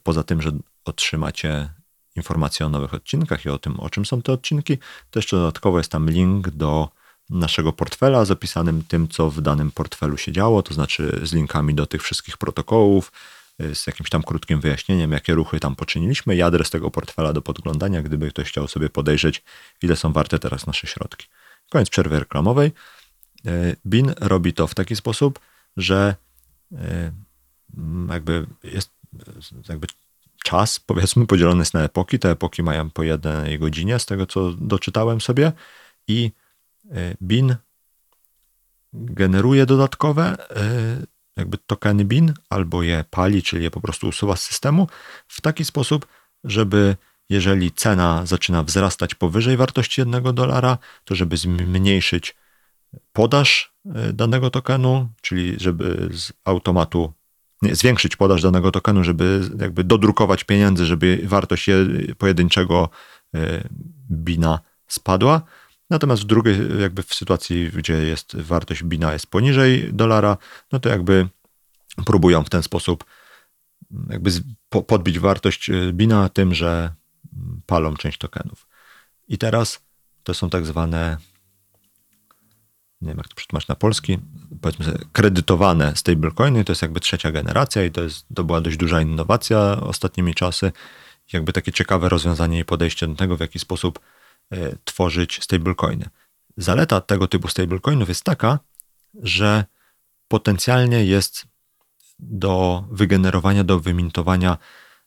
poza tym, że otrzymacie informacje o nowych odcinkach i o tym, o czym są te odcinki, to jeszcze dodatkowo jest tam link do naszego portfela, zapisanym tym, co w danym portfelu się działo, to znaczy z linkami do tych wszystkich protokołów, y, z jakimś tam krótkim wyjaśnieniem, jakie ruchy tam poczyniliśmy i adres tego portfela do podglądania, gdyby ktoś chciał sobie podejrzeć, ile są warte teraz nasze środki. Koniec przerwy reklamowej. Y, BIN robi to w taki sposób, że y, jakby jest jakby czas, powiedzmy, podzielony jest na epoki. Te epoki mają po jednej godzinie, z tego co doczytałem sobie i bin generuje dodatkowe e, jakby tokeny bin albo je pali, czyli je po prostu usuwa z systemu w taki sposób, żeby jeżeli cena zaczyna wzrastać powyżej wartości jednego dolara, to żeby zmniejszyć podaż e, danego tokenu, czyli żeby z automatu nie, zwiększyć podaż danego tokenu, żeby jakby dodrukować pieniędzy, żeby wartość pojedynczego bina spadła, Natomiast w drugiej, jakby w sytuacji, gdzie jest wartość bina jest poniżej dolara, no to jakby próbują w ten sposób jakby podbić wartość y, bina tym, że palą część tokenów. I teraz to są tak zwane, nie wiem jak to przetłumaczyć na polski, powiedzmy sobie, kredytowane stablecoiny, to jest jakby trzecia generacja i to, jest, to była dość duża innowacja ostatnimi czasy. Jakby takie ciekawe rozwiązanie i podejście do tego, w jaki sposób tworzyć stablecoiny. Zaleta tego typu stablecoinów jest taka, że potencjalnie jest do wygenerowania, do wymintowania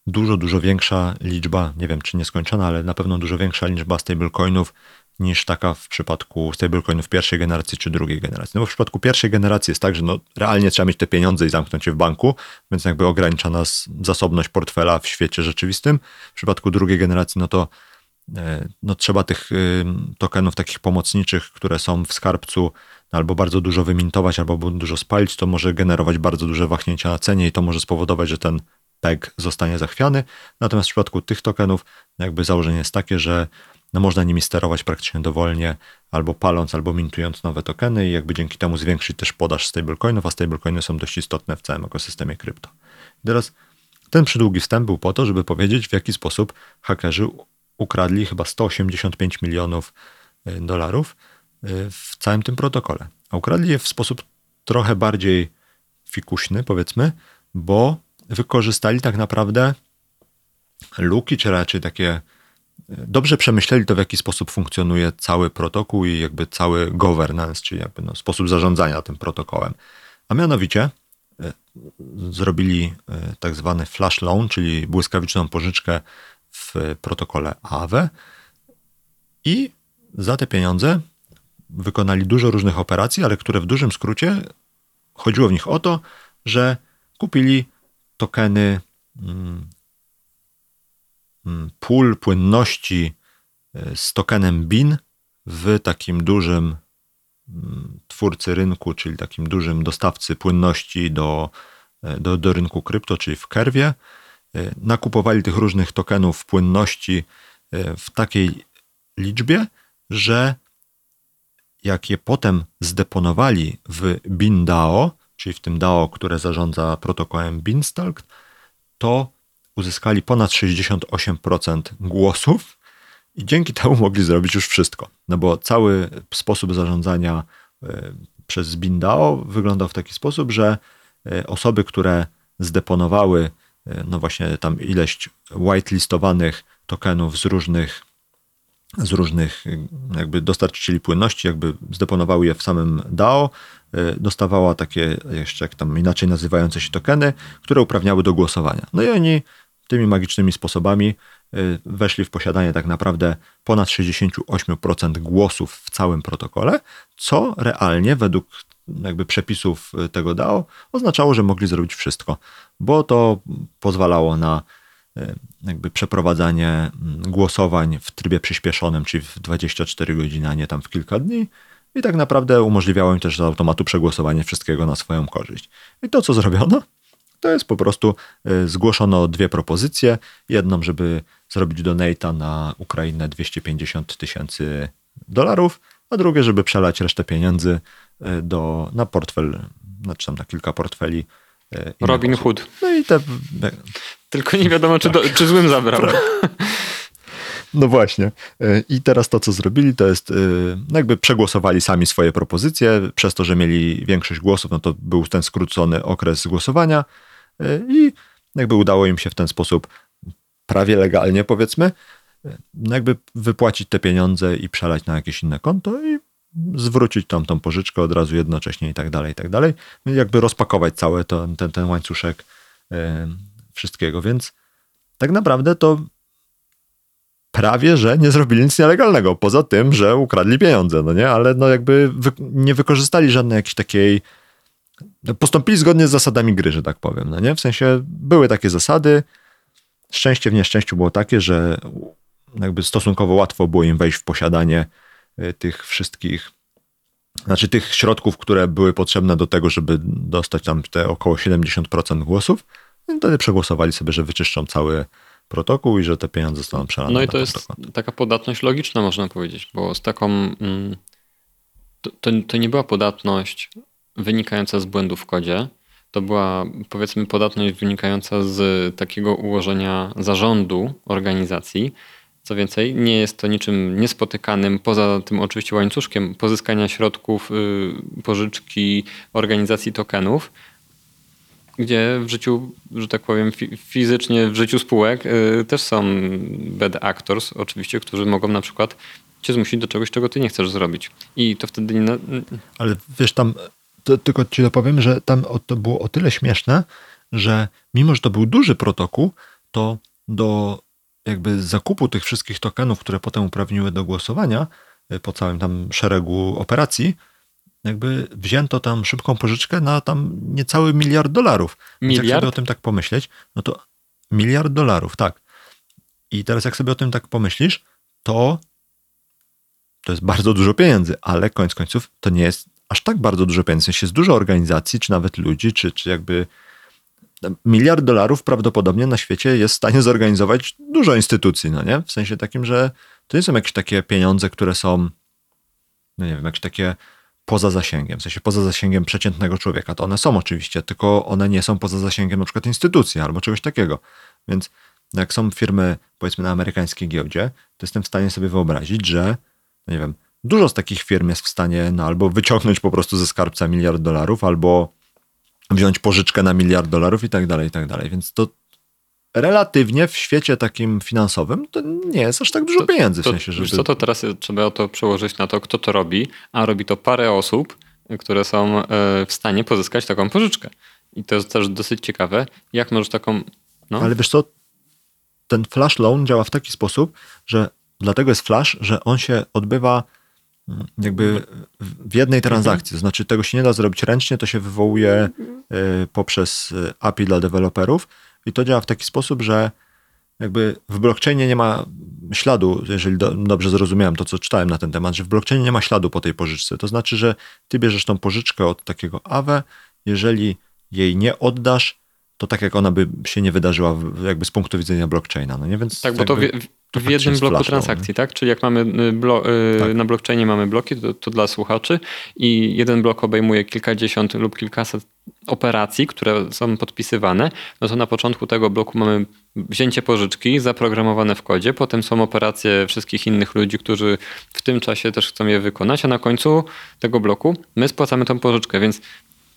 dużo, dużo większa liczba, nie wiem czy nieskończona, ale na pewno dużo większa liczba stablecoinów niż taka w przypadku stablecoinów pierwszej generacji czy drugiej generacji. No bo w przypadku pierwszej generacji jest tak, że no, realnie trzeba mieć te pieniądze i zamknąć je w banku, więc jakby ogranicza nas zasobność portfela w świecie rzeczywistym. W przypadku drugiej generacji, no to E, no trzeba tych y, tokenów takich pomocniczych, które są w skarbcu, albo bardzo dużo wymintować, albo dużo spalić, to może generować bardzo duże wahnięcia na cenie i to może spowodować, że ten PEG zostanie zachwiany. Natomiast w przypadku tych tokenów jakby założenie jest takie, że no można nimi sterować praktycznie dowolnie, albo paląc, albo mintując nowe tokeny i jakby dzięki temu zwiększyć też podaż stablecoinów, a stablecoiny są dość istotne w całym ekosystemie krypto. I teraz ten przydługi wstęp był po to, żeby powiedzieć, w jaki sposób hakerzy ukradli chyba 185 milionów y, dolarów y, w całym tym protokole. A ukradli je w sposób trochę bardziej fikuśny, powiedzmy, bo wykorzystali tak naprawdę luki, czy raczej takie y, dobrze przemyśleli to, w jaki sposób funkcjonuje cały protokół i jakby cały governance, czyli jakby no, sposób zarządzania tym protokołem. A mianowicie zrobili tak zwany flash loan, czyli błyskawiczną pożyczkę w protokole AAWE i za te pieniądze wykonali dużo różnych operacji, ale które w dużym skrócie chodziło w nich o to, że kupili tokeny mm, mm, pól płynności e, z tokenem BIN w takim dużym mm, twórcy rynku, czyli takim dużym dostawcy płynności do, e, do, do rynku krypto, czyli w Kerwie. E, nakupowali tych różnych tokenów płynności w takiej liczbie, że jak je potem zdeponowali w BinDAO, czyli w tym DAO, które zarządza protokołem Beanstalk, to uzyskali ponad 68% głosów i dzięki temu mogli zrobić już wszystko. No bo cały sposób zarządzania e, przez BinDAO wyglądał w taki sposób, że e, osoby, które zdeponowały e, no właśnie tam ileś whitelistowanych tokenów z różnych z różnych jakby dostarczycieli płynności, jakby zdeponowały je w samym DAO, y, dostawała takie jeszcze jak tam inaczej nazywające się tokeny, które uprawniały do głosowania. No i oni tymi magicznymi sposobami y, weszli w posiadanie tak naprawdę ponad 68% głosów w całym protokole, co realnie według jakby przepisów tego DAO oznaczało, że mogli zrobić wszystko, bo to pozwalało na E, jakby przeprowadzanie mm, głosowań w trybie przyspieszonym, czyli w 24 godziny, a nie tam w kilka dni. I tak naprawdę umożliwiało im też z automatu przegłosowanie wszystkiego na swoją korzyść. I to, co zrobiono, to jest po prostu e, zgłoszono dwie propozycje. Jedną, żeby zrobić donata na Ukrainę 250 tysięcy dolarów, a drugie, żeby przelać resztę pieniędzy e, do, na portfel, znaczy tam na kilka portfeli. Robin osób. Hood. No i te tylko nie wiadomo, czy, do, czy złym zabrał. No właśnie. E, I teraz to, co zrobili, to jest e, no jakby przegłosowali sami swoje propozycje. Przez to, że mieli większość głosów, no to był ten skrócony okres głosowania e, i jakby udało im się w ten sposób prawie legalnie, powiedzmy, no jakby wypłacić te pieniądze i przelać na jakieś inne konto i zwrócić tam tą pożyczkę od razu jednocześnie i tak dalej, i tak dalej. No jakby rozpakować cały to, ten, ten łańcuszek wszystkiego, więc tak naprawdę to prawie, że nie zrobili nic nielegalnego, poza tym, że ukradli pieniądze, no nie? Ale no jakby wy, nie wykorzystali żadnej jakiejś takiej no postąpili zgodnie z zasadami gry, że tak powiem, no nie? W sensie były takie zasady, szczęście w nieszczęściu było takie, że jakby stosunkowo łatwo było im wejść w posiadanie y, tych wszystkich znaczy tych środków, które były potrzebne do tego, żeby dostać tam te około 70% głosów, i wtedy przegłosowali sobie, że wyczyszczą cały protokół i że te pieniądze zostaną przelane. No i to jest taka podatność logiczna, można powiedzieć, bo z taką. Mm, to, to, to nie była podatność wynikająca z błędów w kodzie. To była powiedzmy podatność wynikająca z takiego ułożenia zarządu organizacji. Co więcej, nie jest to niczym niespotykanym, poza tym oczywiście łańcuszkiem pozyskania środków, y, pożyczki, organizacji tokenów, gdzie w życiu, że tak powiem, fizycznie w życiu spółek y, też są bad actors, oczywiście, którzy mogą na przykład cię zmusić do czegoś, czego ty nie chcesz zrobić. I to wtedy nie. Ale wiesz, tam to, tylko ci dopowiem, że tam to było o tyle śmieszne, że mimo, że to był duży protokół, to do jakby zakupu tych wszystkich tokenów, które potem uprawniły do głosowania y, po całym tam szeregu operacji, jakby wzięto tam szybką pożyczkę na tam niecały miliard dolarów. Miliard? jak sobie o tym tak pomyśleć, no to miliard dolarów, tak. I teraz jak sobie o tym tak pomyślisz, to to jest bardzo dużo pieniędzy, ale koniec końców to nie jest aż tak bardzo dużo pieniędzy. Jest dużo organizacji, czy nawet ludzi, czy, czy jakby miliard dolarów prawdopodobnie na świecie jest w stanie zorganizować dużo instytucji, no nie? W sensie takim, że to nie są jakieś takie pieniądze, które są, no nie wiem, jakieś takie poza zasięgiem, w sensie poza zasięgiem przeciętnego człowieka. To one są oczywiście, tylko one nie są poza zasięgiem na przykład instytucji albo czegoś takiego. Więc jak są firmy, powiedzmy na amerykańskiej giełdzie, to jestem w stanie sobie wyobrazić, że, no nie wiem, dużo z takich firm jest w stanie no, albo wyciągnąć po prostu ze skarbca miliard dolarów, albo wziąć pożyczkę na miliard dolarów i tak dalej, i tak dalej. Więc to relatywnie w świecie takim finansowym to nie jest aż tak dużo to, pieniędzy. To, w sensie, żeby... co, to teraz trzeba to przełożyć na to, kto to robi, a robi to parę osób, które są e, w stanie pozyskać taką pożyczkę. I to jest też dosyć ciekawe, jak możesz taką... No. Ale wiesz co, ten flash loan działa w taki sposób, że dlatego jest flash, że on się odbywa jakby w jednej transakcji. To znaczy tego się nie da zrobić ręcznie, to się wywołuje y, poprzez y, API dla deweloperów i to działa w taki sposób, że jakby w blockchainie nie ma śladu, jeżeli do, dobrze zrozumiałem to, co czytałem na ten temat, że w blockchainie nie ma śladu po tej pożyczce. To znaczy, że ty bierzesz tą pożyczkę od takiego AWE, jeżeli jej nie oddasz, to tak jak ona by się nie wydarzyła jakby z punktu widzenia blockchaina. No nie? Więc tak, bo to w jednym bloku transakcji, tak? Czyli jak mamy y, blo, y, tak. na blockchainie mamy bloki, to, to, dla słuchaczy i jeden blok obejmuje kilkadziesiąt lub kilkaset operacji, które są podpisywane, no to na początku tego bloku mamy wzięcie pożyczki zaprogramowane w kodzie, potem są operacje wszystkich innych ludzi, którzy w tym czasie też chcą je wykonać, a na końcu tego bloku my spłacamy tą pożyczkę, więc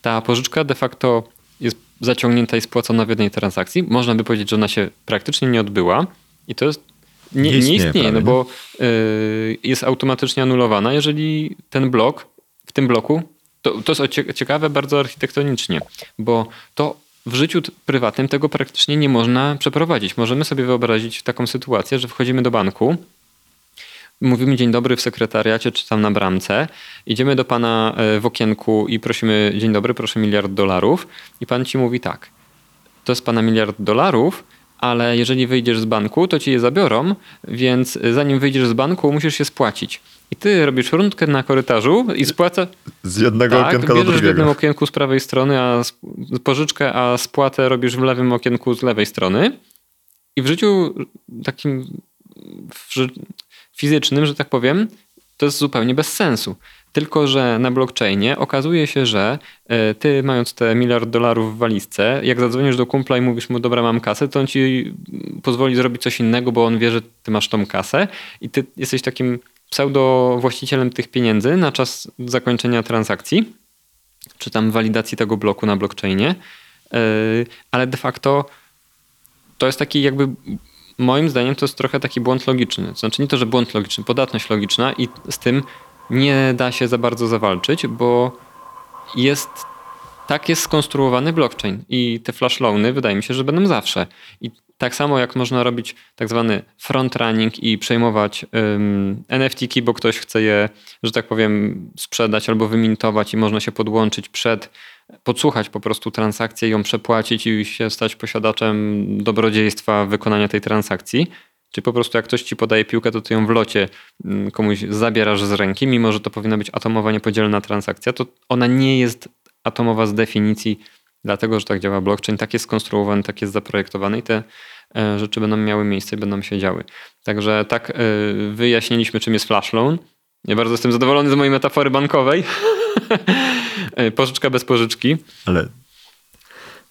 ta pożyczka de facto jest zaciągnięta i spłacona w jednej transakcji. Można by powiedzieć, że ona się praktycznie nie odbyła i to jest nie, nie istnieje, nie istnieje no bo y, jest automatycznie anulowana, jeżeli ten blok, w tym bloku, to, to jest ciekawe bardzo architektonicznie, bo to w życiu prywatnym tego praktycznie nie można przeprowadzić. Możemy sobie wyobrazić taką sytuację, że wchodzimy do banku, mówimy dzień dobry w sekretariacie czy tam na bramce, idziemy do pana e, w okienku i prosimy dzień dobry, proszę miliard dolarów. I pan ci mówi tak, to jest pana miliard dolarów, ale jeżeli wyjdziesz z banku, to ci je zabiorą, więc zanim wyjdziesz z banku, musisz się spłacić. I ty robisz rundkę na korytarzu i spłacasz. Z jednego tak, okienka do drugiego. w jednym okienku z prawej strony, a pożyczkę, a spłatę robisz w lewym okienku z lewej strony. I w życiu takim fizycznym, że tak powiem, to jest zupełnie bez sensu. Tylko, że na blockchainie okazuje się, że e, ty mając te miliard dolarów w walizce, jak zadzwonisz do kumpla i mówisz mu, dobra, mam kasę, to on ci pozwoli zrobić coś innego, bo on wie, że ty masz tą kasę i ty jesteś takim pseudo właścicielem tych pieniędzy na czas zakończenia transakcji, czy tam walidacji tego bloku na blockchainie, e, ale de facto to jest taki jakby moim zdaniem to jest trochę taki błąd logiczny. Znaczy nie to, że błąd logiczny, podatność logiczna i z tym nie da się za bardzo zawalczyć, bo jest tak jest skonstruowany blockchain i te flash loany wydaje mi się, że będą zawsze. I tak samo jak można robić tak zwany front running i przejmować um, NFT-ki, bo ktoś chce je, że tak powiem, sprzedać albo wymintować i można się podłączyć przed, podsłuchać po prostu transakcję, ją przepłacić i się stać posiadaczem dobrodziejstwa wykonania tej transakcji czy po prostu jak ktoś ci podaje piłkę, to ty ją w locie mm, komuś zabierasz z ręki, mimo że to powinna być atomowa, niepodzielna transakcja, to ona nie jest atomowa z definicji, dlatego że tak działa blockchain, tak jest skonstruowany, tak jest zaprojektowany i te e, rzeczy będą miały miejsce i będą się działy. Także tak e, wyjaśniliśmy, czym jest flash loan. Ja bardzo jestem zadowolony z mojej metafory bankowej. E, pożyczka bez pożyczki. Ale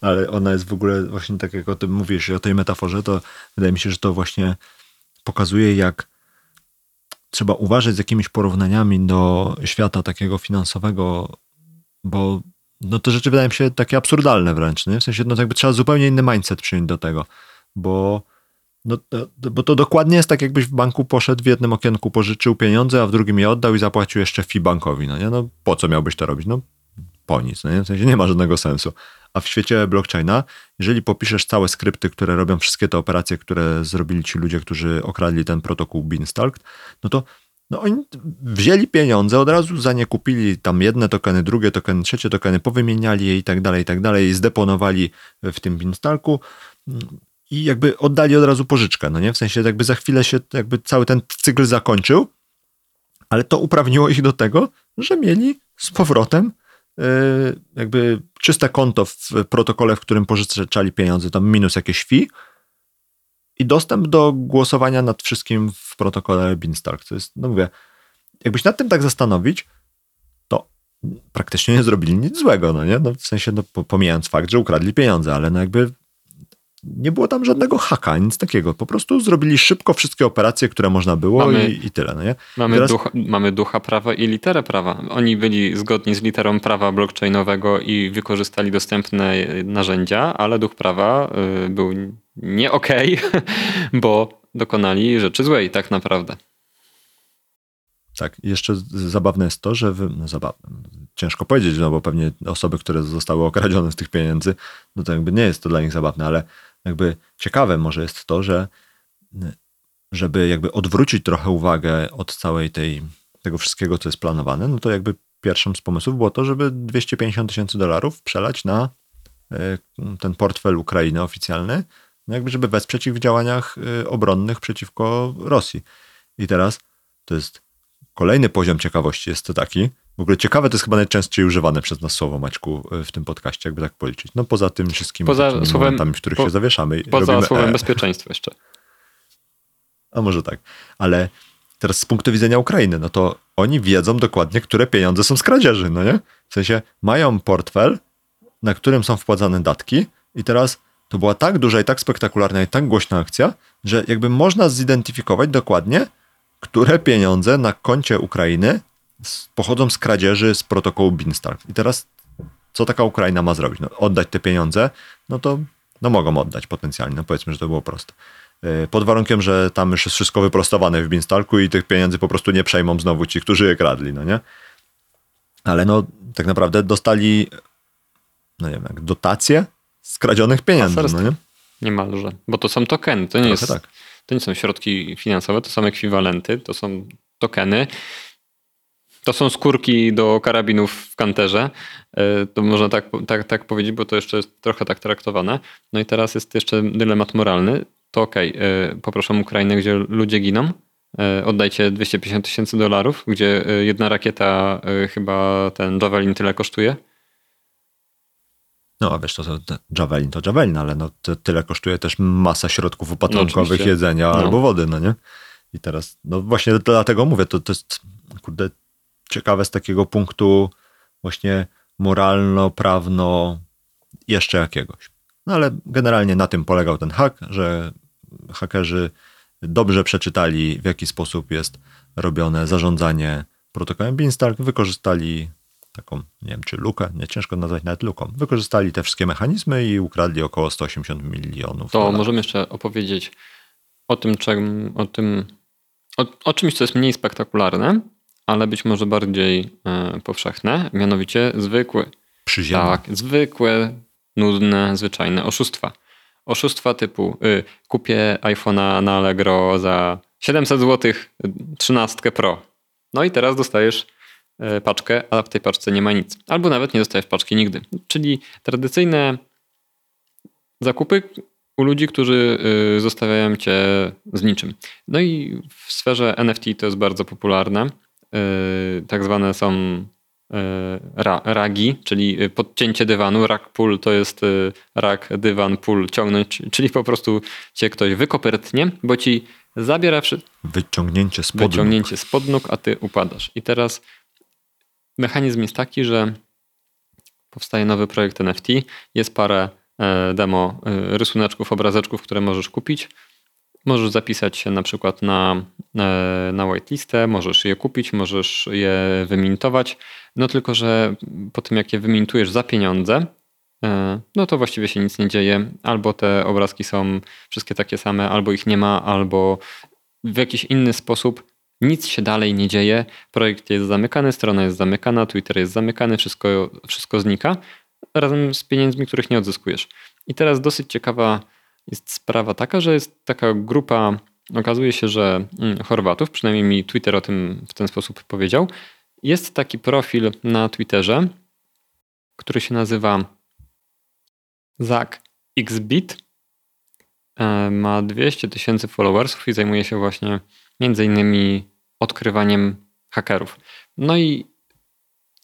ale ona jest w ogóle właśnie tak jak o tym mówisz, o tej metaforze, to wydaje mi się, że to właśnie pokazuje, jak trzeba uważać z jakimiś porównaniami do świata takiego finansowego, bo no te rzeczy wydają mi się takie absurdalne wręcz, nie? w sensie no jakby trzeba zupełnie inny mindset przyjąć do tego, bo no, bo to dokładnie jest tak, jakbyś w banku poszedł w jednym okienku, pożyczył pieniądze, a w drugim je oddał i zapłacił jeszcze fee bankowi. No nie? No po co miałbyś to robić? No po nic. No nie? W sensie nie ma żadnego sensu. A w świecie blockchaina, jeżeli popiszesz całe skrypty, które robią wszystkie te operacje, które zrobili ci ludzie, którzy okradli ten protokół Beanstalk, no to no oni wzięli pieniądze, od razu za nie kupili tam jedne tokeny, drugie tokeny, trzecie tokeny, powymieniali je i tak dalej, i tak dalej, zdeponowali w tym Beanstalku i jakby oddali od razu pożyczkę, no nie? W sensie jakby za chwilę się jakby cały ten cykl zakończył, ale to uprawniło ich do tego, że mieli z powrotem jakby czyste konto w protokole, w którym pożyczali pieniądze, tam minus jakieś fee i dostęp do głosowania nad wszystkim w protokole Beanstalk. To jest, no mówię, jakbyś nad tym tak zastanowić, to praktycznie nie zrobili nic złego, no nie? No w sensie, no, pomijając fakt, że ukradli pieniądze, ale no jakby nie było tam żadnego haka, nic takiego. Po prostu zrobili szybko wszystkie operacje, które można było mamy, i, i, tyle. No nie? Mamy, Teraz... ducha, mamy ducha prawa i literę prawa. Oni byli zgodni z literą prawa blockchainowego i wykorzystali dostępne narzędzia, ale duch prawa y, był nie okej, okay, bo dokonali rzeczy złej tak naprawdę. Tak, jeszcze zabawne jest to, że wy, no zabawne, ciężko powiedzieć, no bo pewnie osoby, które zostały okradzione z tych pieniędzy, no to jakby nie jest to dla nich zabawne, ale jakby ciekawe może jest to, że żeby jakby odwrócić trochę uwagę od całej tej, tego wszystkiego, co jest planowane, no to jakby pierwszym z pomysłów było to, żeby 250 tysięcy dolarów przelać na e, ten portfel Ukrainy oficjalny, no jakby żeby wesprzeć ich w działaniach e, obronnych przeciwko Rosji. I teraz to jest kolejny poziom ciekawości jest to taki, w ogóle ciekawe to jest chyba najczęściej używane przez nas słowo, Maćku, e, w tym podcaście, jakby tak policzyć. No poza tym wszystkimi poza słowem, momentami, w których po, się zawieszamy. Poza słowem e. bezpieczeństwo jeszcze. A może tak. Ale teraz z punktu widzenia Ukrainy, no to oni wiedzą dokładnie, które pieniądze są z kradzieży, no nie? W sensie mają portfel, na którym są wpłacane datki i teraz to była tak duża i tak spektakularna i tak głośna akcja, że jakby można zidentyfikować dokładnie, które pieniądze na koncie Ukrainy pochodzą z kradzieży z protokołu Beanstalk. I teraz co taka Ukraina ma zrobić? No, oddać te pieniądze? No to no mogą oddać potencjalnie, no powiedzmy, że to było proste. Y, pod warunkiem, że tam już jest wszystko wyprostowane w Beanstalku i tych pieniędzy po prostu nie przejmą znowu ci, którzy je kradli, no nie? Ale no tak naprawdę dostali, no nie wiem, jak dotacje z kradzionych pieniędzy, no nie? Niemalże, bo to są tokeny, to nie, jest, tak. to nie są środki finansowe, to są ekwiwalenty, to są tokeny to są skórki do karabinów w kanterze. E, to można tak, tak, tak powiedzieć, bo to jeszcze jest trochę tak traktowane. No i teraz jest jeszcze dylemat moralny. To okej, okay, poproszę Ukrainę, gdzie ludzie giną. E, oddajcie 250 tysięcy dolarów, gdzie e, jedna rakieta chyba ten Javelin tyle kosztuje. No, a wiesz, to, to Javelin to Javelin, ale no, tyle kosztuje też masa środków opatrunkowych, no, jedzenia no. albo wody, no nie? I teraz, no właśnie dlatego mówię, to, to jest, kurde, ciekawe z takiego punktu właśnie moralno-prawno jeszcze jakiegoś. No ale generalnie na tym polegał ten hack, że hakerzy dobrze przeczytali, w jaki sposób jest robione zarządzanie protokołem Beanstalk, wykorzystali taką, nie wiem czy lukę, nie ciężko nazwać nawet luką, wykorzystali te wszystkie mechanizmy i ukradli około 180 milionów. To dolarów. możemy jeszcze opowiedzieć o tym, czym, o tym, o, o czymś, co jest mniej spektakularne, ale być może bardziej e, powszechne, mianowicie zwykły. Przyziemne. Tak, zwykłe, nudne, zwyczajne oszustwa. Oszustwa typu y, kupię iPhone'a na Allegro za 700 zł, 13 Pro. No i teraz dostajesz y, paczkę, a w tej paczce nie ma nic. Albo nawet nie dostajesz paczki nigdy. Czyli tradycyjne zakupy u ludzi, którzy y, zostawiają cię z niczym. No i w sferze NFT to jest bardzo popularne. Y, tak zwane są y, ra, ragi, czyli podcięcie dywanu. Rak pull to jest y, rak, dywan, pull, ciągnąć, czyli po prostu cię ktoś wykopertnie, bo ci zabiera wszystko. Wyciągnięcie spod Wyciągnięcie nóg. spod nóg, a ty upadasz. I teraz mechanizm jest taki, że powstaje nowy projekt NFT, jest parę e, demo rysuneczków, obrazeczków, które możesz kupić. Możesz zapisać się na przykład na, e, na whitelistę, możesz je kupić, możesz je wymintować. No tylko, że po tym jak je wymintujesz za pieniądze, e, no to właściwie się nic nie dzieje. Albo te obrazki są wszystkie takie same, albo ich nie ma, albo w jakiś inny sposób nic się dalej nie dzieje. Projekt jest zamykany, strona jest zamykana, Twitter jest zamykany, wszystko, wszystko znika razem z pieniędzmi, których nie odzyskujesz. I teraz dosyć ciekawa jest sprawa taka, że jest taka grupa, okazuje się, że mm, Chorwatów, przynajmniej mi Twitter o tym w ten sposób powiedział. Jest taki profil na Twitterze, który się nazywa Zak Xbit. E, ma 200 tysięcy followersów i zajmuje się właśnie między innymi odkrywaniem hakerów. No i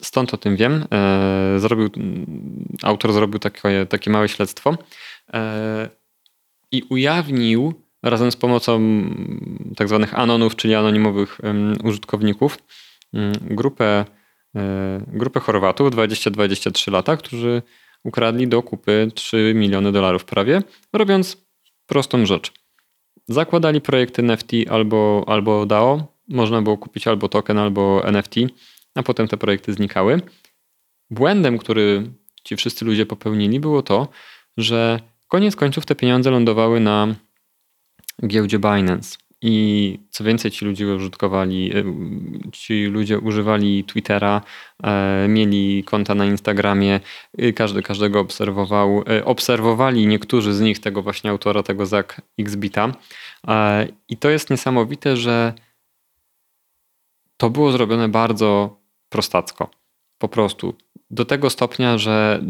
stąd o tym wiem. E, zrobił, autor zrobił takie, takie małe śledztwo e, i ujawnił razem z pomocą tak zwanych anonów, czyli anonimowych użytkowników, grupę, grupę Chorwatów 20-23 lata, którzy ukradli do kupy 3 miliony dolarów prawie, robiąc prostą rzecz. Zakładali projekty NFT albo, albo DAO, można było kupić albo token, albo NFT, a potem te projekty znikały. Błędem, który ci wszyscy ludzie popełnili, było to, że koniec końców te pieniądze lądowały na giełdzie Binance. I co więcej, ci ludzie użytkowali, e, ci ludzie używali Twittera, e, mieli konta na Instagramie, każdy każdego obserwował. E, obserwowali niektórzy z nich tego właśnie autora, tego Zach Xbita. I to jest niesamowite, że to było zrobione bardzo prostacko. Po prostu. Do tego stopnia, że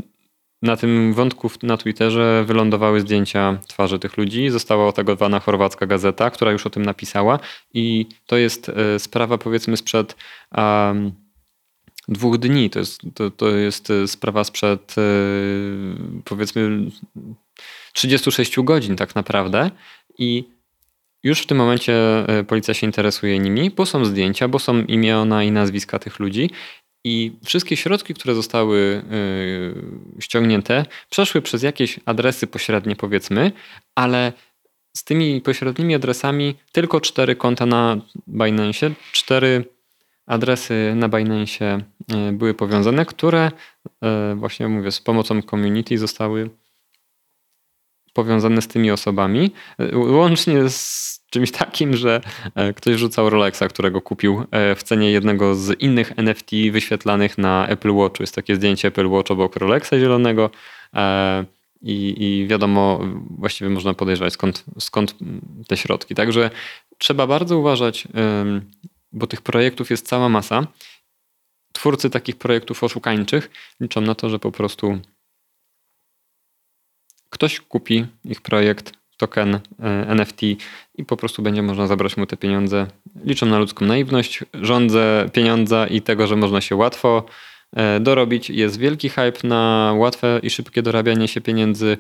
na tym wątku na Twitterze wylądowały zdjęcia twarzy tych ludzi. Została otagowana chorwacka gazeta, która już o tym napisała, i to jest e, sprawa powiedzmy sprzed um, dwóch dni. To jest, to, to jest e, sprawa sprzed e, powiedzmy 36 godzin, tak naprawdę. I już w tym momencie policja się interesuje nimi, bo są zdjęcia, bo są imiona i nazwiska tych ludzi i wszystkie środki, które zostały y, ściągnięte, przeszły przez jakieś adresy pośrednie, powiedzmy, ale z tymi pośrednimi adresami tylko cztery konta na Binance, cztery adresy na Binance y, były powiązane, które y, właśnie mówię, z pomocą community zostały powiązane z tymi osobami, łącznie z czymś takim, że e, ktoś rzucał Rolexa, którego kupił e, w cenie jednego z innych NFT wyświetlanych na Apple Watchu. Jest takie zdjęcie Apple Watch obok Rolexa zielonego e, i, i wiadomo, właściwie można podejrzewać skąd, skąd te środki. Także trzeba bardzo uważać, bo tych projektów jest cała masa. Twórcy takich projektów oszukańczych liczą na to, że po prostu ktoś kupi ich projekt, token e, NFT i po prostu będzie można zabrać mu te pieniądze. Liczą na ludzką naiwność, rządzę pieniądza i tego, że można się łatwo e, dorobić. Jest wielki hype na łatwe i szybkie dorabianie się pieniędzy.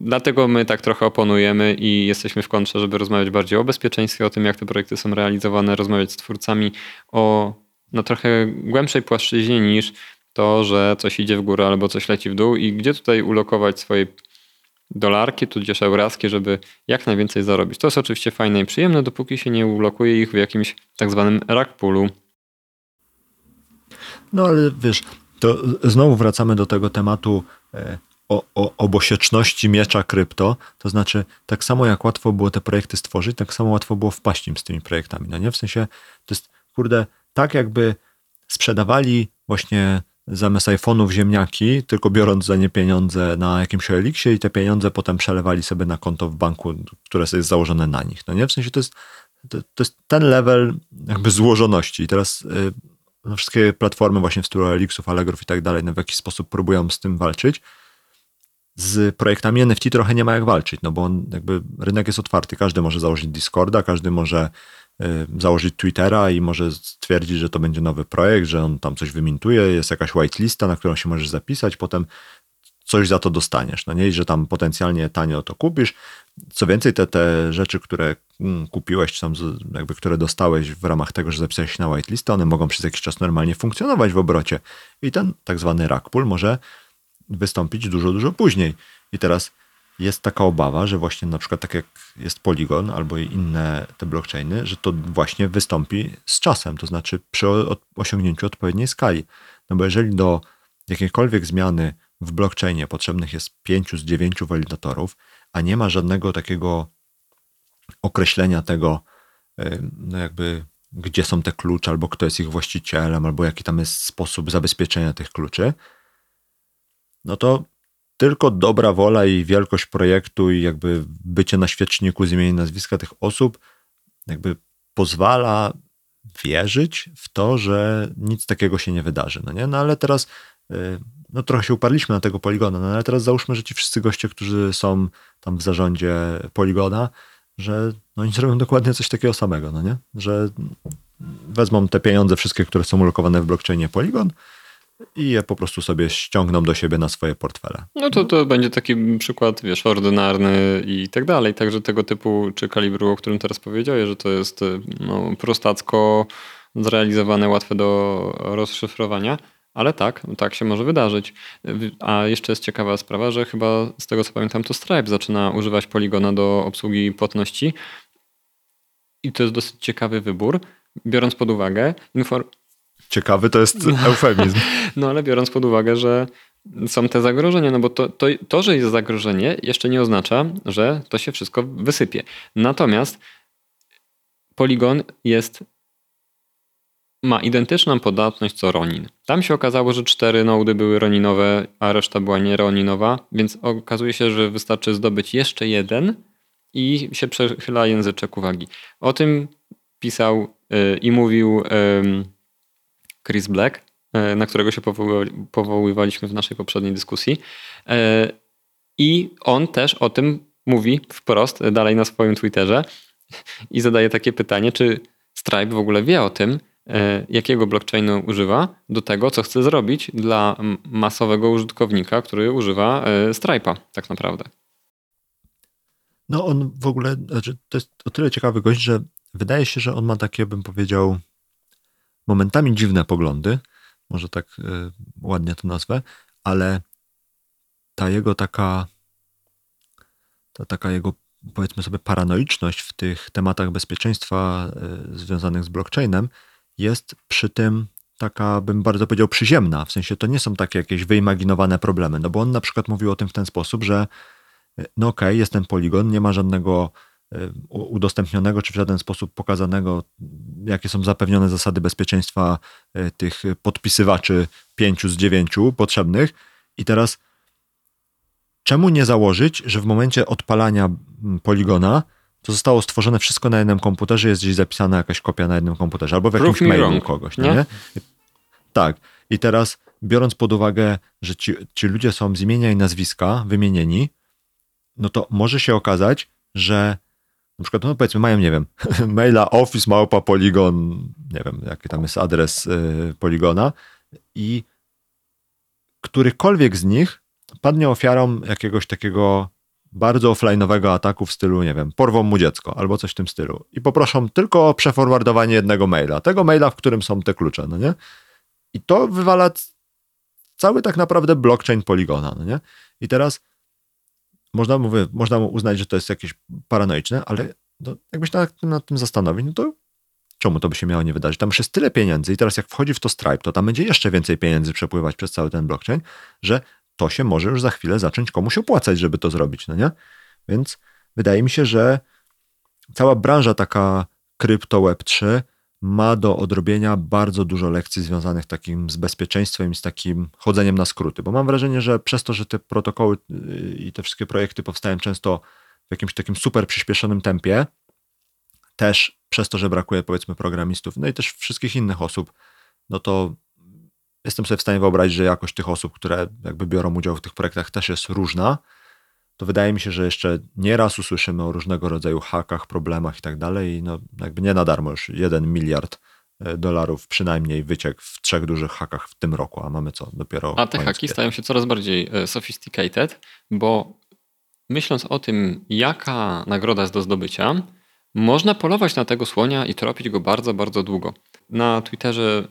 Dlatego my tak trochę oponujemy i jesteśmy w kontrze, żeby rozmawiać bardziej o bezpieczeństwie, o tym, jak te projekty są realizowane, rozmawiać z twórcami o na trochę głębszej płaszczyźnie niż to, że coś idzie w górę albo coś leci w dół i gdzie tutaj ulokować swoje dolarki, tudzież euraski, żeby jak najwięcej zarobić. To jest oczywiście fajne i przyjemne, dopóki się nie ulokuje ich w jakimś tak zwanym rack poolu. No ale wiesz, to znowu wracamy do tego tematu e, o, o obosieczności miecza krypto, to znaczy tak samo jak łatwo było te projekty stworzyć, tak samo łatwo było wpaść im z tymi projektami, no nie? W sensie to jest, kurde, tak jakby sprzedawali właśnie zamiast iPhone'ów ziemniaki, tylko biorąc za nie pieniądze na jakimś Elixie i te pieniądze potem przelewali sobie na konto w banku, które jest założone na nich. No nie? W sensie to jest, to, to jest ten level jakby złożoności. I teraz y, no wszystkie platformy właśnie w stylu Elixów, Allegrów i tak dalej, no w jakiś sposób próbują z tym walczyć. Z projektami NFT trochę nie ma jak walczyć, no bo on, jakby rynek jest otwarty, każdy może założyć Discorda, każdy może założyć Twittera i może stwierdzić, że to będzie nowy projekt, że on tam coś wymintuje, jest jakaś whitelista, na którą się możesz zapisać, potem coś za to dostaniesz, no nie? Że tam potencjalnie tanio to kupisz. Co więcej, te, te rzeczy, które mm, kupiłeś, czy tam jakby które dostałeś w ramach tego, że zapisałeś się na whitelistę, one mogą przez jakiś czas normalnie funkcjonować w obrocie. I ten tak zwany rack pool może wystąpić dużo, dużo później. I teraz jest taka obawa, że właśnie na przykład tak jak jest Polygon albo inne te blockchainy, że to właśnie wystąpi z czasem, to znaczy przy osiągnięciu odpowiedniej skali. No bo jeżeli do jakiejkolwiek zmiany w blockchainie potrzebnych jest 5 z 9 walidatorów, a nie ma żadnego takiego określenia tego, no jakby gdzie są te klucze, albo kto jest ich właścicielem, albo jaki tam jest sposób zabezpieczenia tych kluczy, no to tylko dobra wola i wielkość projektu i jakby bycie na świeczniku z imienia nazwiska tych osób jakby pozwala wierzyć w to, że nic takiego się nie wydarzy. No, nie? no ale teraz y, no trochę się uparliśmy na tego poligona, no ale teraz załóżmy, że ci wszyscy goście, którzy są tam w zarządzie poligona, że no oni zrobią dokładnie coś takiego samego, no nie? Że wezmą te pieniądze wszystkie, które są ulokowane w blockchainie Polygon i je po prostu sobie ściągną do siebie na swoje portfele. No to to będzie taki przykład, wiesz, ordynarny i tak dalej. Także tego typu, czy kalibru, o którym teraz powiedziałeś, że to jest no, prostacko zrealizowane, łatwe do rozszyfrowania. Ale tak, tak się może wydarzyć. A jeszcze jest ciekawa sprawa, że chyba z tego co pamiętam, to Stripe zaczyna używać Poligona do obsługi płatności. I to jest dosyć ciekawy wybór, biorąc pod uwagę Ciekawy to jest eufemizm. No ale biorąc pod uwagę, że są te zagrożenia, no bo to, to, to, że jest zagrożenie, jeszcze nie oznacza, że to się wszystko wysypie. Natomiast Polygon jest ma identyczną podatność co Ronin. Tam się okazało, że cztery nody były roninowe, a reszta była nieroninowa, więc okazuje się, że wystarczy zdobyć jeszcze jeden i się przechyla języczek uwagi. O tym pisał yy, i mówił yy, Chris Black, yy, na którego się powoływaliśmy w naszej poprzedniej dyskusji. E, I on też o tym mówi wprost dalej na swoim Twitterze i zadaje takie pytanie, czy Stripe w ogóle wie o tym, E, jakiego blockchainu używa do tego, co chce zrobić dla masowego użytkownika, który używa e, Stripe'a tak naprawdę. No on w ogóle, znaczy to jest o tyle ciekawy gość, że wydaje się, że on ma takie, bym powiedział, momentami dziwne poglądy, może tak y, ładnie to nazwę, ale ta jego taka, ta taka jego powiedzmy sobie paranoiczność w tych tematach bezpieczeństwa y, związanych z blockchainem jest przy tym taka, bym bardzo powiedział, przyziemna. W sensie to nie są takie jakieś wyimaginowane problemy. No bo on na przykład mówił o tym w ten sposób, że no okej, okay, jest ten poligon, nie ma żadnego udostępnionego czy w żaden sposób pokazanego, jakie są zapewnione zasady bezpieczeństwa e, tych podpisywaczy pięciu z dziewięciu potrzebnych. I teraz czemu nie założyć, że w momencie odpalania poligona to zostało stworzone wszystko na jednym komputerze, jest gdzieś zapisana jakaś kopia na jednym komputerze, albo w jakimś Proof mailu kogoś, nie? nie? Tak. I teraz, biorąc pod uwagę, że ci, ci ludzie są z imienia i nazwiska wymienieni, no to może się okazać, że na przykład, no powiedzmy, mają, nie wiem, maila office małpa polygon, nie wiem, jaki tam jest adres y, poligona i którykolwiek z nich padnie ofiarą jakiegoś takiego bardzo offline'owego ataku w stylu, nie wiem, porwą mu dziecko albo coś w tym stylu i poproszą tylko o przeforwardowanie jednego maila, tego maila, w którym są te klucze, no nie? I to wywala cały tak naprawdę blockchain Poligona, no nie? I teraz można, mówię, można mu uznać, że to jest jakieś paranoiczne, ale no, jakbyś nad tym, nad tym zastanowił, no to czemu to by się miało nie wydarzyć? Tam już jest tyle pieniędzy i teraz jak wchodzi w to Stripe, to tam będzie jeszcze więcej pieniędzy przepływać przez cały ten blockchain, że to się może już za chwilę zacząć komuś opłacać, żeby to zrobić, no nie? Więc wydaje mi się, że cała branża taka krypto Web3 ma do odrobienia bardzo dużo lekcji związanych takim z bezpieczeństwem i z takim chodzeniem na skróty, bo mam wrażenie, że przez to, że te protokoły y, i te wszystkie projekty powstają często w jakimś takim super przyspieszonym tempie, też przez to, że brakuje powiedzmy programistów, no i też wszystkich innych osób, no to jestem sobie w stanie wyobrazić, że jakość tych osób, które jakby biorą udział w tych projektach też jest różna, to wydaje mi się, że jeszcze nieraz usłyszymy o różnego rodzaju hakach, problemach i tak dalej. I no, jakby nie na darmo już jeden miliard e, dolarów przynajmniej wyciek w trzech dużych hakach w tym roku, a mamy co dopiero. A te haki stają się coraz bardziej e, sophisticated, bo myśląc o tym, jaka nagroda jest do zdobycia, można polować na tego słonia i tropić go bardzo, bardzo długo. Na Twitterze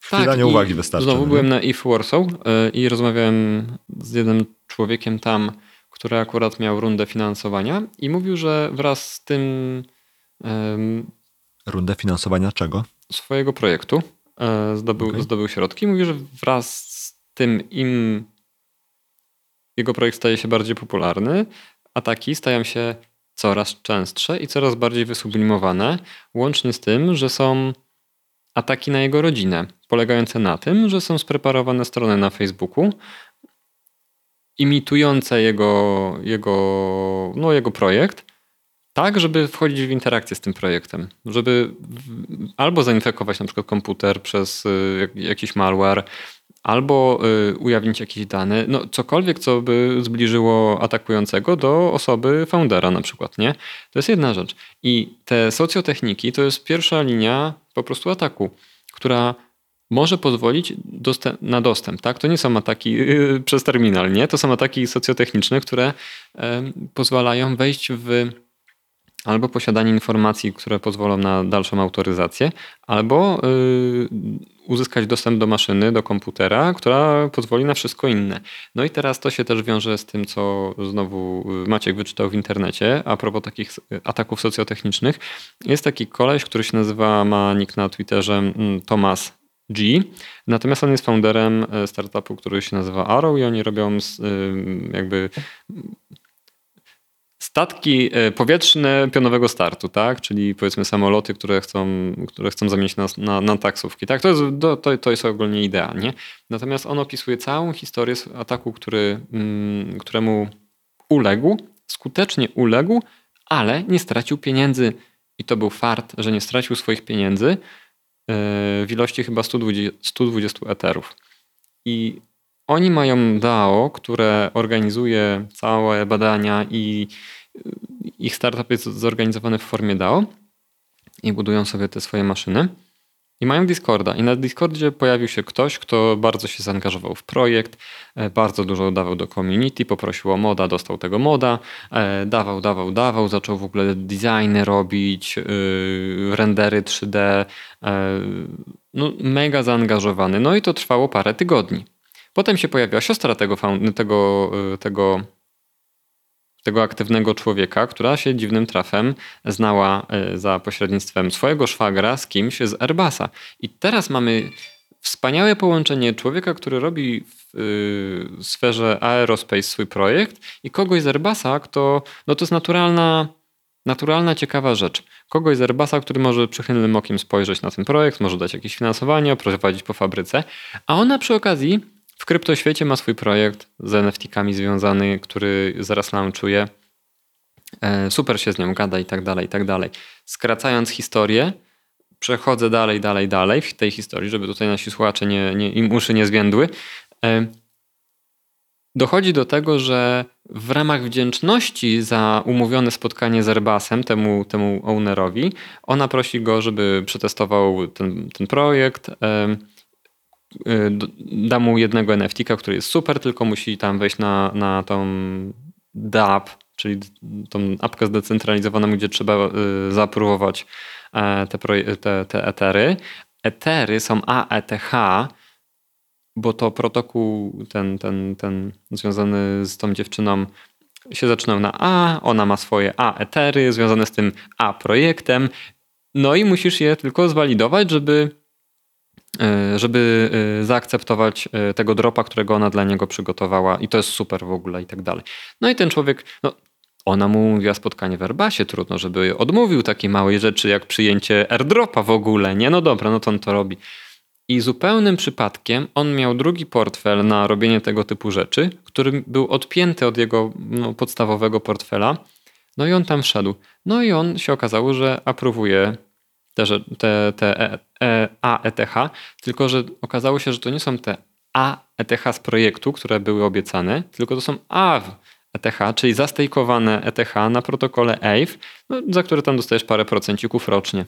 Chwila tak, uwagi wystarczy. Znowu nie? byłem na IF Warsaw e, i rozmawiałem z jednym człowiekiem tam, który akurat miał rundę finansowania i mówił, że wraz z tym. Um, rundę finansowania czego? Swojego projektu. E, zdobył, okay. zdobył środki. Mówi, że wraz z tym im jego projekt staje się bardziej popularny, ataki stają się coraz częstsze i coraz bardziej wysublimowane, łącznie z tym, że są ataki na jego rodzinę, polegające na tym, że są spreparowane strony na Facebooku, imitujące jego, jego, no, jego projekt, tak, żeby wchodzić w interakcję z tym projektem, żeby albo zainfekować na przykład komputer przez y, jakiś malware, albo y, ujawnić jakieś dane, no cokolwiek, co by zbliżyło atakującego do osoby foundera na przykład, nie? To jest jedna rzecz. I te socjotechniki to jest pierwsza linia po prostu ataku, która może pozwolić dostęp, na dostęp. Tak? To nie są ataki yy, przez terminal, nie? to są ataki socjotechniczne, które yy, pozwalają wejść w albo posiadanie informacji, które pozwolą na dalszą autoryzację, albo yy, uzyskać dostęp do maszyny, do komputera, która pozwoli na wszystko inne. No i teraz to się też wiąże z tym, co znowu Maciek wyczytał w internecie, a propos takich ataków socjotechnicznych. Jest taki koleś, który się nazywa, ma nick na Twitterze mm, Thomas G. Natomiast on jest founderem e, startupu, który się nazywa Arrow i oni robią jakby statki e, powietrzne pionowego startu, tak? Czyli powiedzmy samoloty, które chcą, które chcą zamienić na, na, taksówki. Tak? To, jest, to, to jest ogólnie idea. Nie? Natomiast on opisuje całą historię ataku, który, mm, któremu uległ, skutecznie uległ, ale nie stracił pieniędzy. I to był fart, że nie stracił swoich pieniędzy, w ilości chyba 120, 120 eterów. I oni mają DAO, które organizuje całe badania i ich startup jest zorganizowany w formie DAO i budują sobie te swoje maszyny. I mają Discorda. I na Discordzie pojawił się ktoś, kto bardzo się zaangażował w projekt, e, bardzo dużo dawał do community, poprosił o moda, dostał tego moda, e, dawał, dawał, dawał, zaczął w ogóle designy robić, e, rendery 3D. No, mega zaangażowany. No i to trwało parę tygodni. Potem się pojawiła siostra tego, tego, tego tego aktywnego człowieka, która się dziwnym trafem znała e, za pośrednictwem swojego szwagra z kimś z Airbusa. I teraz mamy wspaniałe połączenie człowieka, który robi w y, sferze aerospace swój projekt i kogoś z Airbusa, kto, no to jest naturalna, naturalna, ciekawa rzecz. Kogoś z Airbusa, który może przychylnym okiem spojrzeć na ten projekt, może dać jakieś finansowanie, prowadzić po fabryce, a ona przy okazji w kryptoświecie ma swój projekt z NFT-kami związany, który zaraz launchuje. E, super się z nią gada i tak dalej, i tak dalej. Skracając historię, przechodzę dalej, dalej, dalej w tej historii, żeby tutaj nasi słuchacze nie, nie, im uszy nie zwiędły. E, dochodzi do tego, że w ramach wdzięczności za umówione spotkanie z Airbusem, temu, temu ownerowi, ona prosi go, żeby przetestował ten, ten projekt. Y, da mu jednego NFT, który jest super, tylko musi tam wejść na, na tą DApp, czyli tą apkę zdecentralizowaną, gdzie trzeba y, zaaprobować e, te, te, te etery. Etery są AETH, bo to protokół ten, ten, ten związany z tą dziewczyną się zaczynał na A, ona ma swoje A etery związane z tym A projektem, no i musisz je tylko zwalidować, żeby żeby e, zaakceptować e, tego dropa, którego ona dla niego przygotowała i to jest super w ogóle i tak dalej. No i ten człowiek, no, ona mu mówiła spotkanie w Airbusie, trudno, żeby odmówił takiej małej rzeczy jak przyjęcie airdropa w ogóle, nie? No dobra, no to on to robi. I zupełnym przypadkiem on miał drugi portfel na robienie tego typu rzeczy, który był odpięty od jego no, podstawowego portfela. No i on tam wszedł. No i on się okazało, że aprobuje te, te, te e, e, AETH, tylko że okazało się, że to nie są te AETH z projektu, które były obiecane, tylko to są AW ETH, czyli zastejkowane ETH na protokole AVE, no, za które tam dostajesz parę procencików rocznie.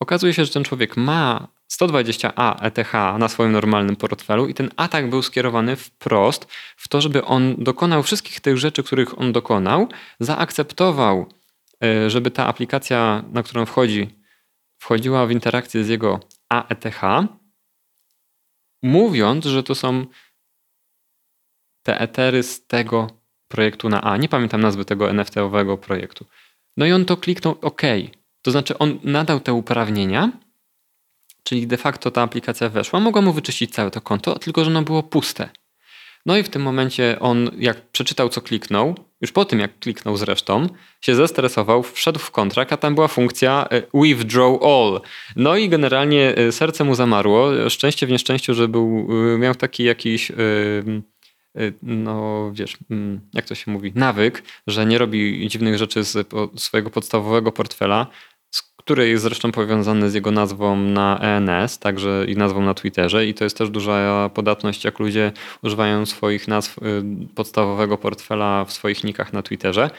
Okazuje się, że ten człowiek ma 120 A ETH na swoim normalnym portfelu i ten atak był skierowany wprost w to, żeby on dokonał wszystkich tych rzeczy, których on dokonał, zaakceptował, e, żeby ta aplikacja, na którą wchodzi, wchodziła w interakcję z jego AETH, mówiąc, że to są te etery z tego projektu na A. Nie pamiętam nazwy tego NFT-owego projektu. No i on to kliknął OK. To znaczy on nadał te uprawnienia, czyli de facto ta aplikacja weszła, mogła mu wyczyścić całe to konto, tylko że ono było puste. No i w tym momencie on, jak przeczytał, co kliknął, już po tym, jak kliknął zresztą, się zestresował, wszedł w kontrakt, a tam była funkcja e, withdraw all. No i generalnie e, serce mu zamarło. Szczęście w nieszczęściu, że był, e, miał taki jakiś no wiesz, mm, jak to się mówi, nawyk, że nie robi dziwnych rzeczy z swojego podstawowego portfela, który jest zresztą powiązany z jego nazwą na ENS, także i nazwą na Twitterze i to jest też duża podatność, jak ludzie używają swoich nazw y, podstawowego portfela w swoich nikach na Twitterze,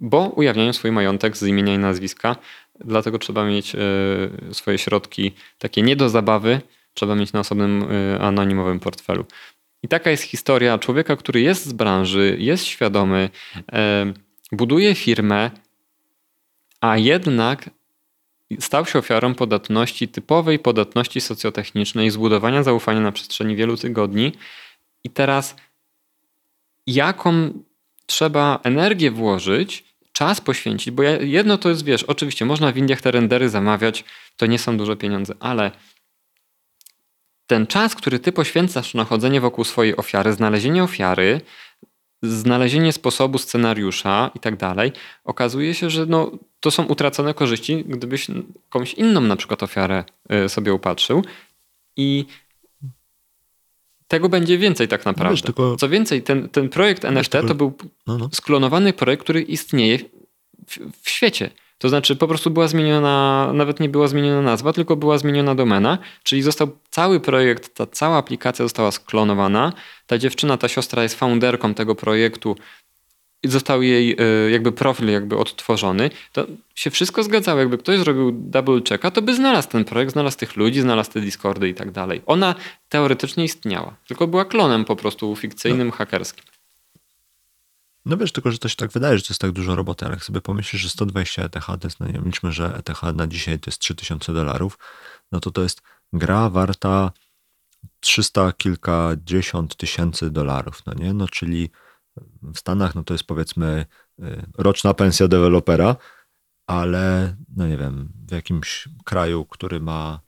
bo ujawniają swój majątek z imienia i nazwiska, dlatego trzeba mieć y, swoje środki takie nie do zabawy, trzeba mieć na osobnym y, anonimowym portfelu. I taka jest historia człowieka, który jest z branży, jest świadomy, buduje firmę, a jednak stał się ofiarą podatności, typowej podatności socjotechnicznej, zbudowania zaufania na przestrzeni wielu tygodni. I teraz, jaką trzeba energię włożyć, czas poświęcić, bo jedno to jest, wiesz, oczywiście można w Indiach te rendery zamawiać, to nie są duże pieniądze, ale ten czas, który ty poświęcasz na chodzenie wokół swojej ofiary, znalezienie ofiary, znalezienie sposobu scenariusza i tak dalej, okazuje się, że no, to są utracone korzyści, gdybyś komuś inną na przykład ofiarę y, sobie upatrzył i tego będzie więcej tak naprawdę. Wiesz, tylko... Co więcej, ten, ten projekt NFT tylko... to był no, no. sklonowany projekt, który istnieje w, w świecie. To znaczy po prostu była zmieniona, nawet nie była zmieniona nazwa, tylko była zmieniona domena, czyli został cały projekt, ta cała aplikacja została sklonowana. Ta dziewczyna, ta siostra jest founderką tego projektu i został jej e, jakby profil jakby odtworzony, to się wszystko zgadzało. Jakby ktoś zrobił double checka, to by znalazł ten projekt, znalazł tych ludzi, znalazł te Discordy i tak dalej. Ona teoretycznie istniała, tylko była klonem po prostu fikcyjnym, no. hakerskim. No wiesz, tylko że to się tak wydaje, że to jest tak dużo roboty, ale jak sobie pomyślisz, że 120 ETH to jest, no nie wiem, liczmy, że ETH na dzisiaj to jest 3000 dolarów, no to to jest gra warta 300 kilkadziesiąt tysięcy dolarów, no nie? No czyli w Stanach no to jest powiedzmy y, roczna pensja dewelopera, ale no nie wiem, w jakimś kraju, który ma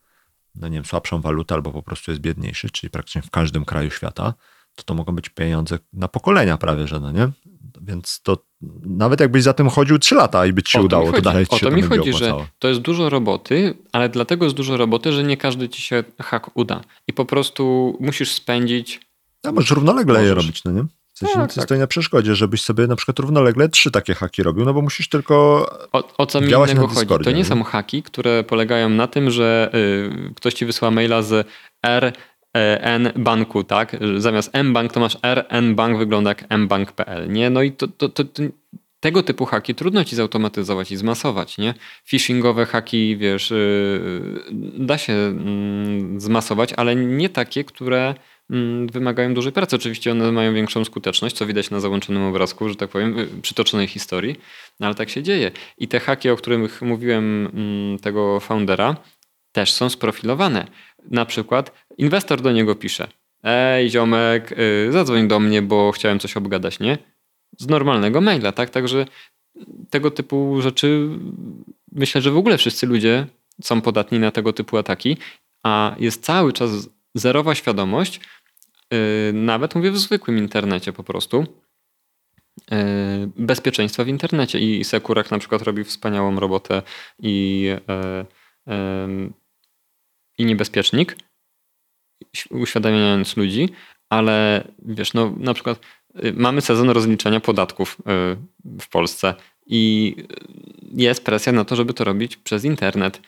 no nie wiem, słabszą walutę albo po prostu jest biedniejszy, czyli praktycznie w każdym kraju świata, to to mogą być pieniądze na pokolenia prawie, że no nie? Więc to nawet jakbyś za tym chodził 3 lata i by ci się udało, to dalej ci O to mi chodzi, że to jest dużo roboty, ale dlatego jest dużo roboty, że nie każdy ci się hak uda. I po prostu musisz spędzić... A możesz równolegle możesz. je robić, no nie? W sensie tak, nic tak. stoi na przeszkodzie, żebyś sobie na przykład równolegle trzy takie haki robił, no bo musisz tylko O, o co mi innego chodzi? To nie, nie są haki, które polegają na tym, że y, ktoś ci wysła maila z R N banku, tak? Zamiast M bank to masz R, N bank wygląda jak mbank.pl, nie? No i to, to, to, to, tego typu haki trudno ci zautomatyzować i zmasować, nie? Phishingowe haki, wiesz, yy, da się yy, zmasować, ale nie takie, które yy, wymagają dużej pracy. Oczywiście one mają większą skuteczność, co widać na załączonym obrazku, że tak powiem, y, przytoczonej historii, no ale tak się dzieje. I te haki, o których mówiłem mm, tego foundera, też są sprofilowane. Na przykład inwestor do niego pisze: Ej, ziomek, yy, zadzwoń do mnie, bo chciałem coś obgadać, nie? Z normalnego maila, tak? Także tego typu rzeczy myślę, że w ogóle wszyscy ludzie są podatni na tego typu ataki, a jest cały czas zerowa świadomość, yy, nawet mówię w zwykłym internecie po prostu, yy, bezpieczeństwa w internecie. I Sekurak na przykład robi wspaniałą robotę i i niebezpiecznik, uświadamiając ludzi, ale wiesz, no na przykład y, mamy sezon rozliczania podatków y, w Polsce i jest presja na to, żeby to robić przez internet.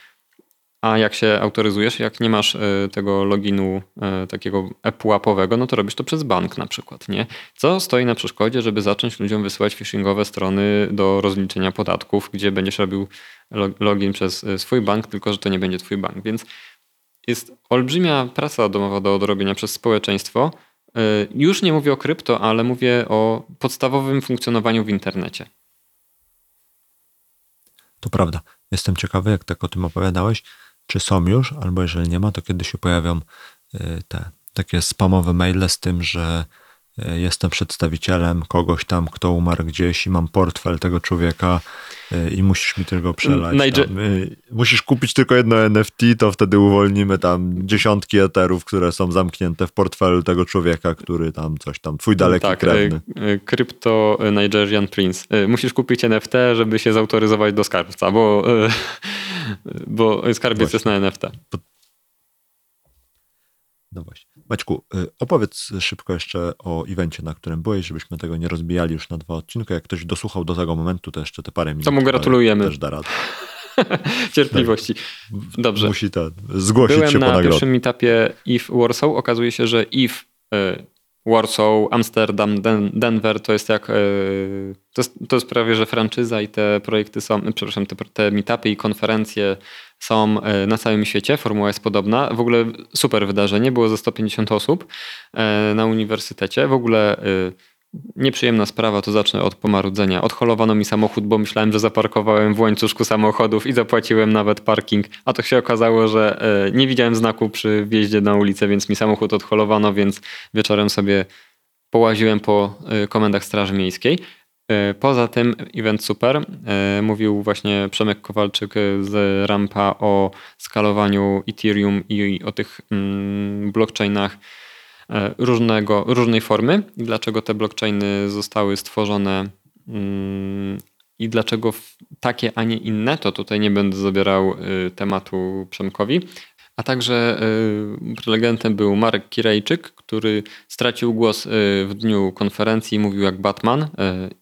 A jak się autoryzujesz, jak nie masz y, tego loginu takiego ePUAP-owego, no to robisz to przez bank na przykład, nie? Co stoi na przeszkodzie, żeby zacząć ludziom wysyłać phishingowe strony do rozliczenia podatków, gdzie będziesz robił login przez swój bank, tylko że to nie będzie twój bank. Więc jest olbrzymia praca domowa do odrobienia przez społeczeństwo. Y, już nie mówię o krypto, ale mówię o podstawowym funkcjonowaniu w internecie. To prawda. Jestem ciekawy, jak tak o tym opowiadałeś, czy są już, albo jeżeli nie ma, to kiedy się pojawią y, te takie spamowe maile z tym, że E, jestem przedstawicielem kogoś tam, kto umarł gdzieś i mam portfel tego człowieka i musisz mi tylko przelać. Najdzie- musisz kupić tylko jedno NFT, to wtedy uwolnimy tam dziesiątki eterów, które są zamknięte w portfelu tego człowieka, który tam coś tam, twój daleki tak, krewny. Krypto Nigerian Prince. Musisz kupić NFT, żeby się zautoryzować do skarbca, bo, bo skarbiec Właśnie. jest na NFT. No właśnie. Maćku, y, opowiedz szybko jeszcze o evencie, na którym byłeś, żebyśmy tego nie rozbijali już na dwa odcinki. Jak ktoś dosłuchał do tego momentu, to jeszcze te parę minut. To mu gratulujemy. Też da radę. cierpliwości. Dobrze. Musi to zgłosić Byłem się po na nagrodę. pierwszym etapie IF Warsaw. Okazuje się, że IF Warsaw, Amsterdam, Den Denver to jest jak. Y, to, jest, to jest prawie, że franczyza i te projekty są, przepraszam, te, te meetupy i konferencje są y, na całym świecie. Formuła jest podobna. W ogóle super wydarzenie. Było ze 150 osób y, na uniwersytecie. W ogóle. Nieprzyjemna sprawa, to zacznę od pomarudzenia. Odholowano mi samochód, bo myślałem, że zaparkowałem w łańcuszku samochodów i zapłaciłem nawet parking, a to się okazało, że e, nie widziałem znaku przy wjeździe na ulicę, więc mi samochód odholowano, więc wieczorem sobie połaziłem po e, komendach Straży Miejskiej. E, Poza tym event super. Mówił właśnie Przemek Kowalczyk z Rampa o skalowaniu Ethereum i o tych mm, blockchainach różnego, różnej formy i dlaczego te blockchainy zostały stworzone mm, i dlaczego takie, a nie inne, to tutaj nie będę zabierał y, tematu Przemkowi. A także y, prelegentem był Marek Kirejczyk, który stracił głos w dniu konferencji i mówił jak Batman,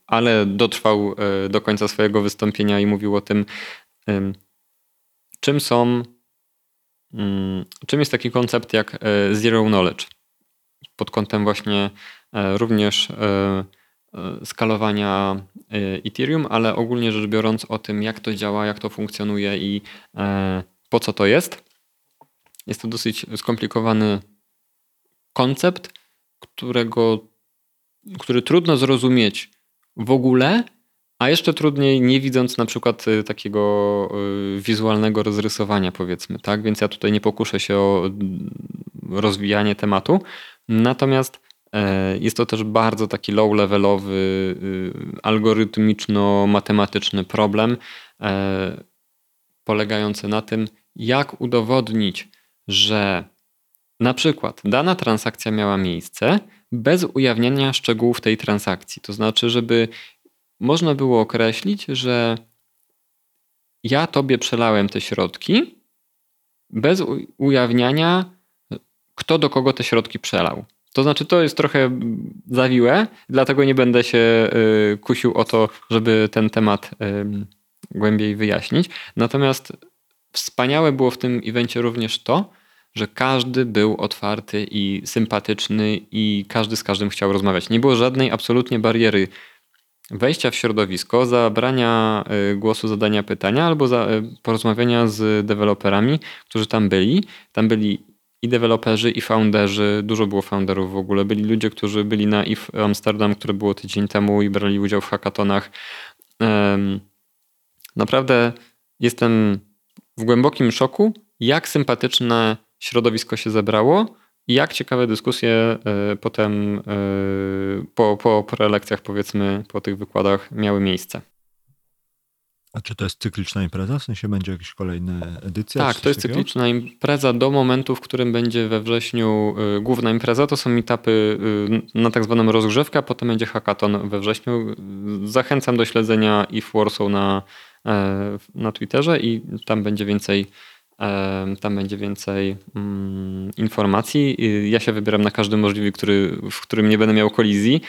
ale dotrwał do końca swojego wystąpienia i mówił o tym, ym, czym są, ym, czym jest taki koncept jak zero knowledge. Pod kątem właśnie y, również y, y, skalowania Ethereum, ale ogólnie rzecz biorąc o tym, jak to działa, jak to funkcjonuje i e, po co to jest. Jest to dosyć skomplikowany koncept, którego, który trudno zrozumieć w ogóle, a jeszcze trudniej nie widząc na przykład takiego wizualnego rozrysowania powiedzmy, tak? Więc ja tutaj nie pokuszę się o rozwijanie tematu. Natomiast e, jest to też bardzo taki low-levelowy, y, algorytmiczno-matematyczny problem, e, polegający na tym, jak udowodnić, że na przykład dana transakcja miała miejsce bez ujawniania szczegółów tej transakcji. To znaczy, żeby można było określić, że ja tobie przelałem te środki bez ujawniania, kto do kogo te środki przelał. To znaczy, to jest trochę zawiłe, dlatego nie będę się y, kusił o to, żeby ten temat głębiej wyjaśnić. Natomiast wspaniałe było w tym evencie również to, że każdy był otwarty i sympatyczny i każdy z każdym chciał rozmawiać. Nie było żadnej absolutnie bariery wejścia w środowisko, zabrania y, głosu, zadania pytania albo y, porozmawiania z deweloperami, którzy tam byli. Tam byli i deweloperzy, i founderzy. Dużo było founderów w ogóle. Byli ludzie, którzy byli na IF Amsterdam, które było tydzień temu i brali udział w hackatonach. Naprawdę jestem w głębokim szoku, jak sympatyczne środowisko się zebrało i jak ciekawe dyskusje e, potem e, po, po prelekcjach, powiedzmy, po tych wykładach miały miejsce. A czy to jest cykliczna impreza? W sensie będzie jakieś kolejne edycje? Tak, to jest takiego? cykliczna impreza do momentu, w którym będzie we wrześniu y, główna impreza. To są meetupy y, na tak zwaną rozgrzewkę, a potem będzie hackathon we wrześniu. Zachęcam do śledzenia if Warsaw na, e, na Twitterze i tam będzie więcej e, tam będzie więcej mm, informacji. Y, Ja się wybieram na każdy możliwy, który, w którym nie będę miał kolizji,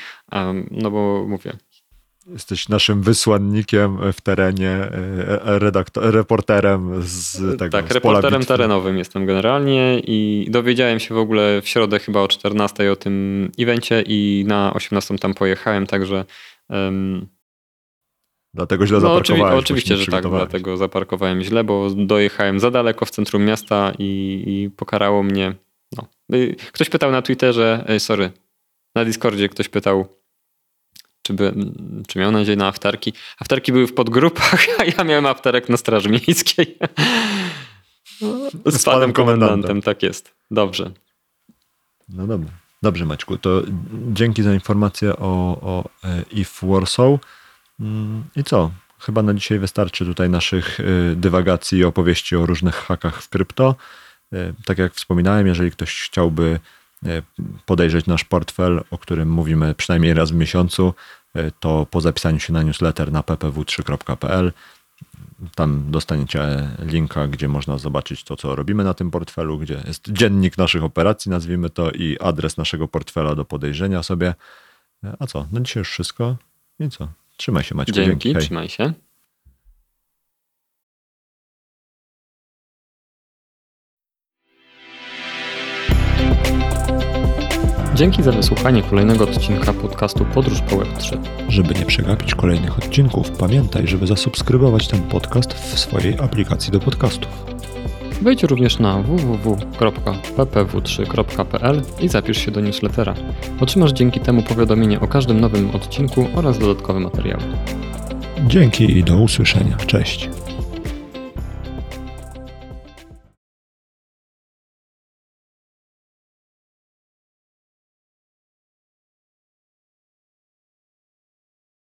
no bo mówię, Jesteś naszym wysłannikiem w terenie, e, redaktor, reporterem z tego tak, z reporterem terenowym jestem generalnie i dowiedziałem się w ogóle w środę chyba o 14 o tym evencie i na 18 tam pojechałem, także um, Dlatego źle no, się oczywiście, że tak, dlatego zaparkowałem źle, bo dojechałem za daleko w centrum miasta i, i pokarało mnie. No. Y, Ktoś pytał na Twitterze, y, sorry, na Discordzie ktoś pytał, czy, by, czy miał nadzieję na aftarki. Aftarki były w podgrupach, a ja miałem afterek na Straży Miejskiej. Z, Z panem komendantem. komendantem, tak jest. Dobrze. No dobra. Dobrze Maćku, to dzięki za informację o, o e, IF Warsaw. Mm, I co? Chyba na dzisiaj wystarczy tutaj naszych e, dywagacji i opowieści o różnych hakach w krypto. E, Tak jak wspominałem, jeżeli ktoś chciałby podejrzeć nasz portfel, o którym mówimy przynajmniej raz w miesiącu, e, to po zapisaniu się na newsletter na ppw3.pl tam dostaniecie linka, gdzie można zobaczyć to, co robimy na tym portfelu, gdzie jest dziennik naszych operacji, nazwijmy to, i adres naszego portfela do podejrzenia sobie. A co? Na dzisiaj już wszystko. I co? Trzymaj się, Maćku. Dzięki, Hej. trzymaj się. Dzięki za wysłuchanie kolejnego odcinka podcastu Podróż po Web3. Żeby nie przegapić kolejnych odcinków, pamiętaj, żeby zasubskrybować ten podcast w swojej aplikacji do podcastów. Wejdź również na www.ppw3.pl i zapisz się do newslettera. Otrzymasz dzięki temu powiadomienie o każdym nowym odcinku oraz dodatkowe materiały. Dzięki i do usłyszenia. Cześć.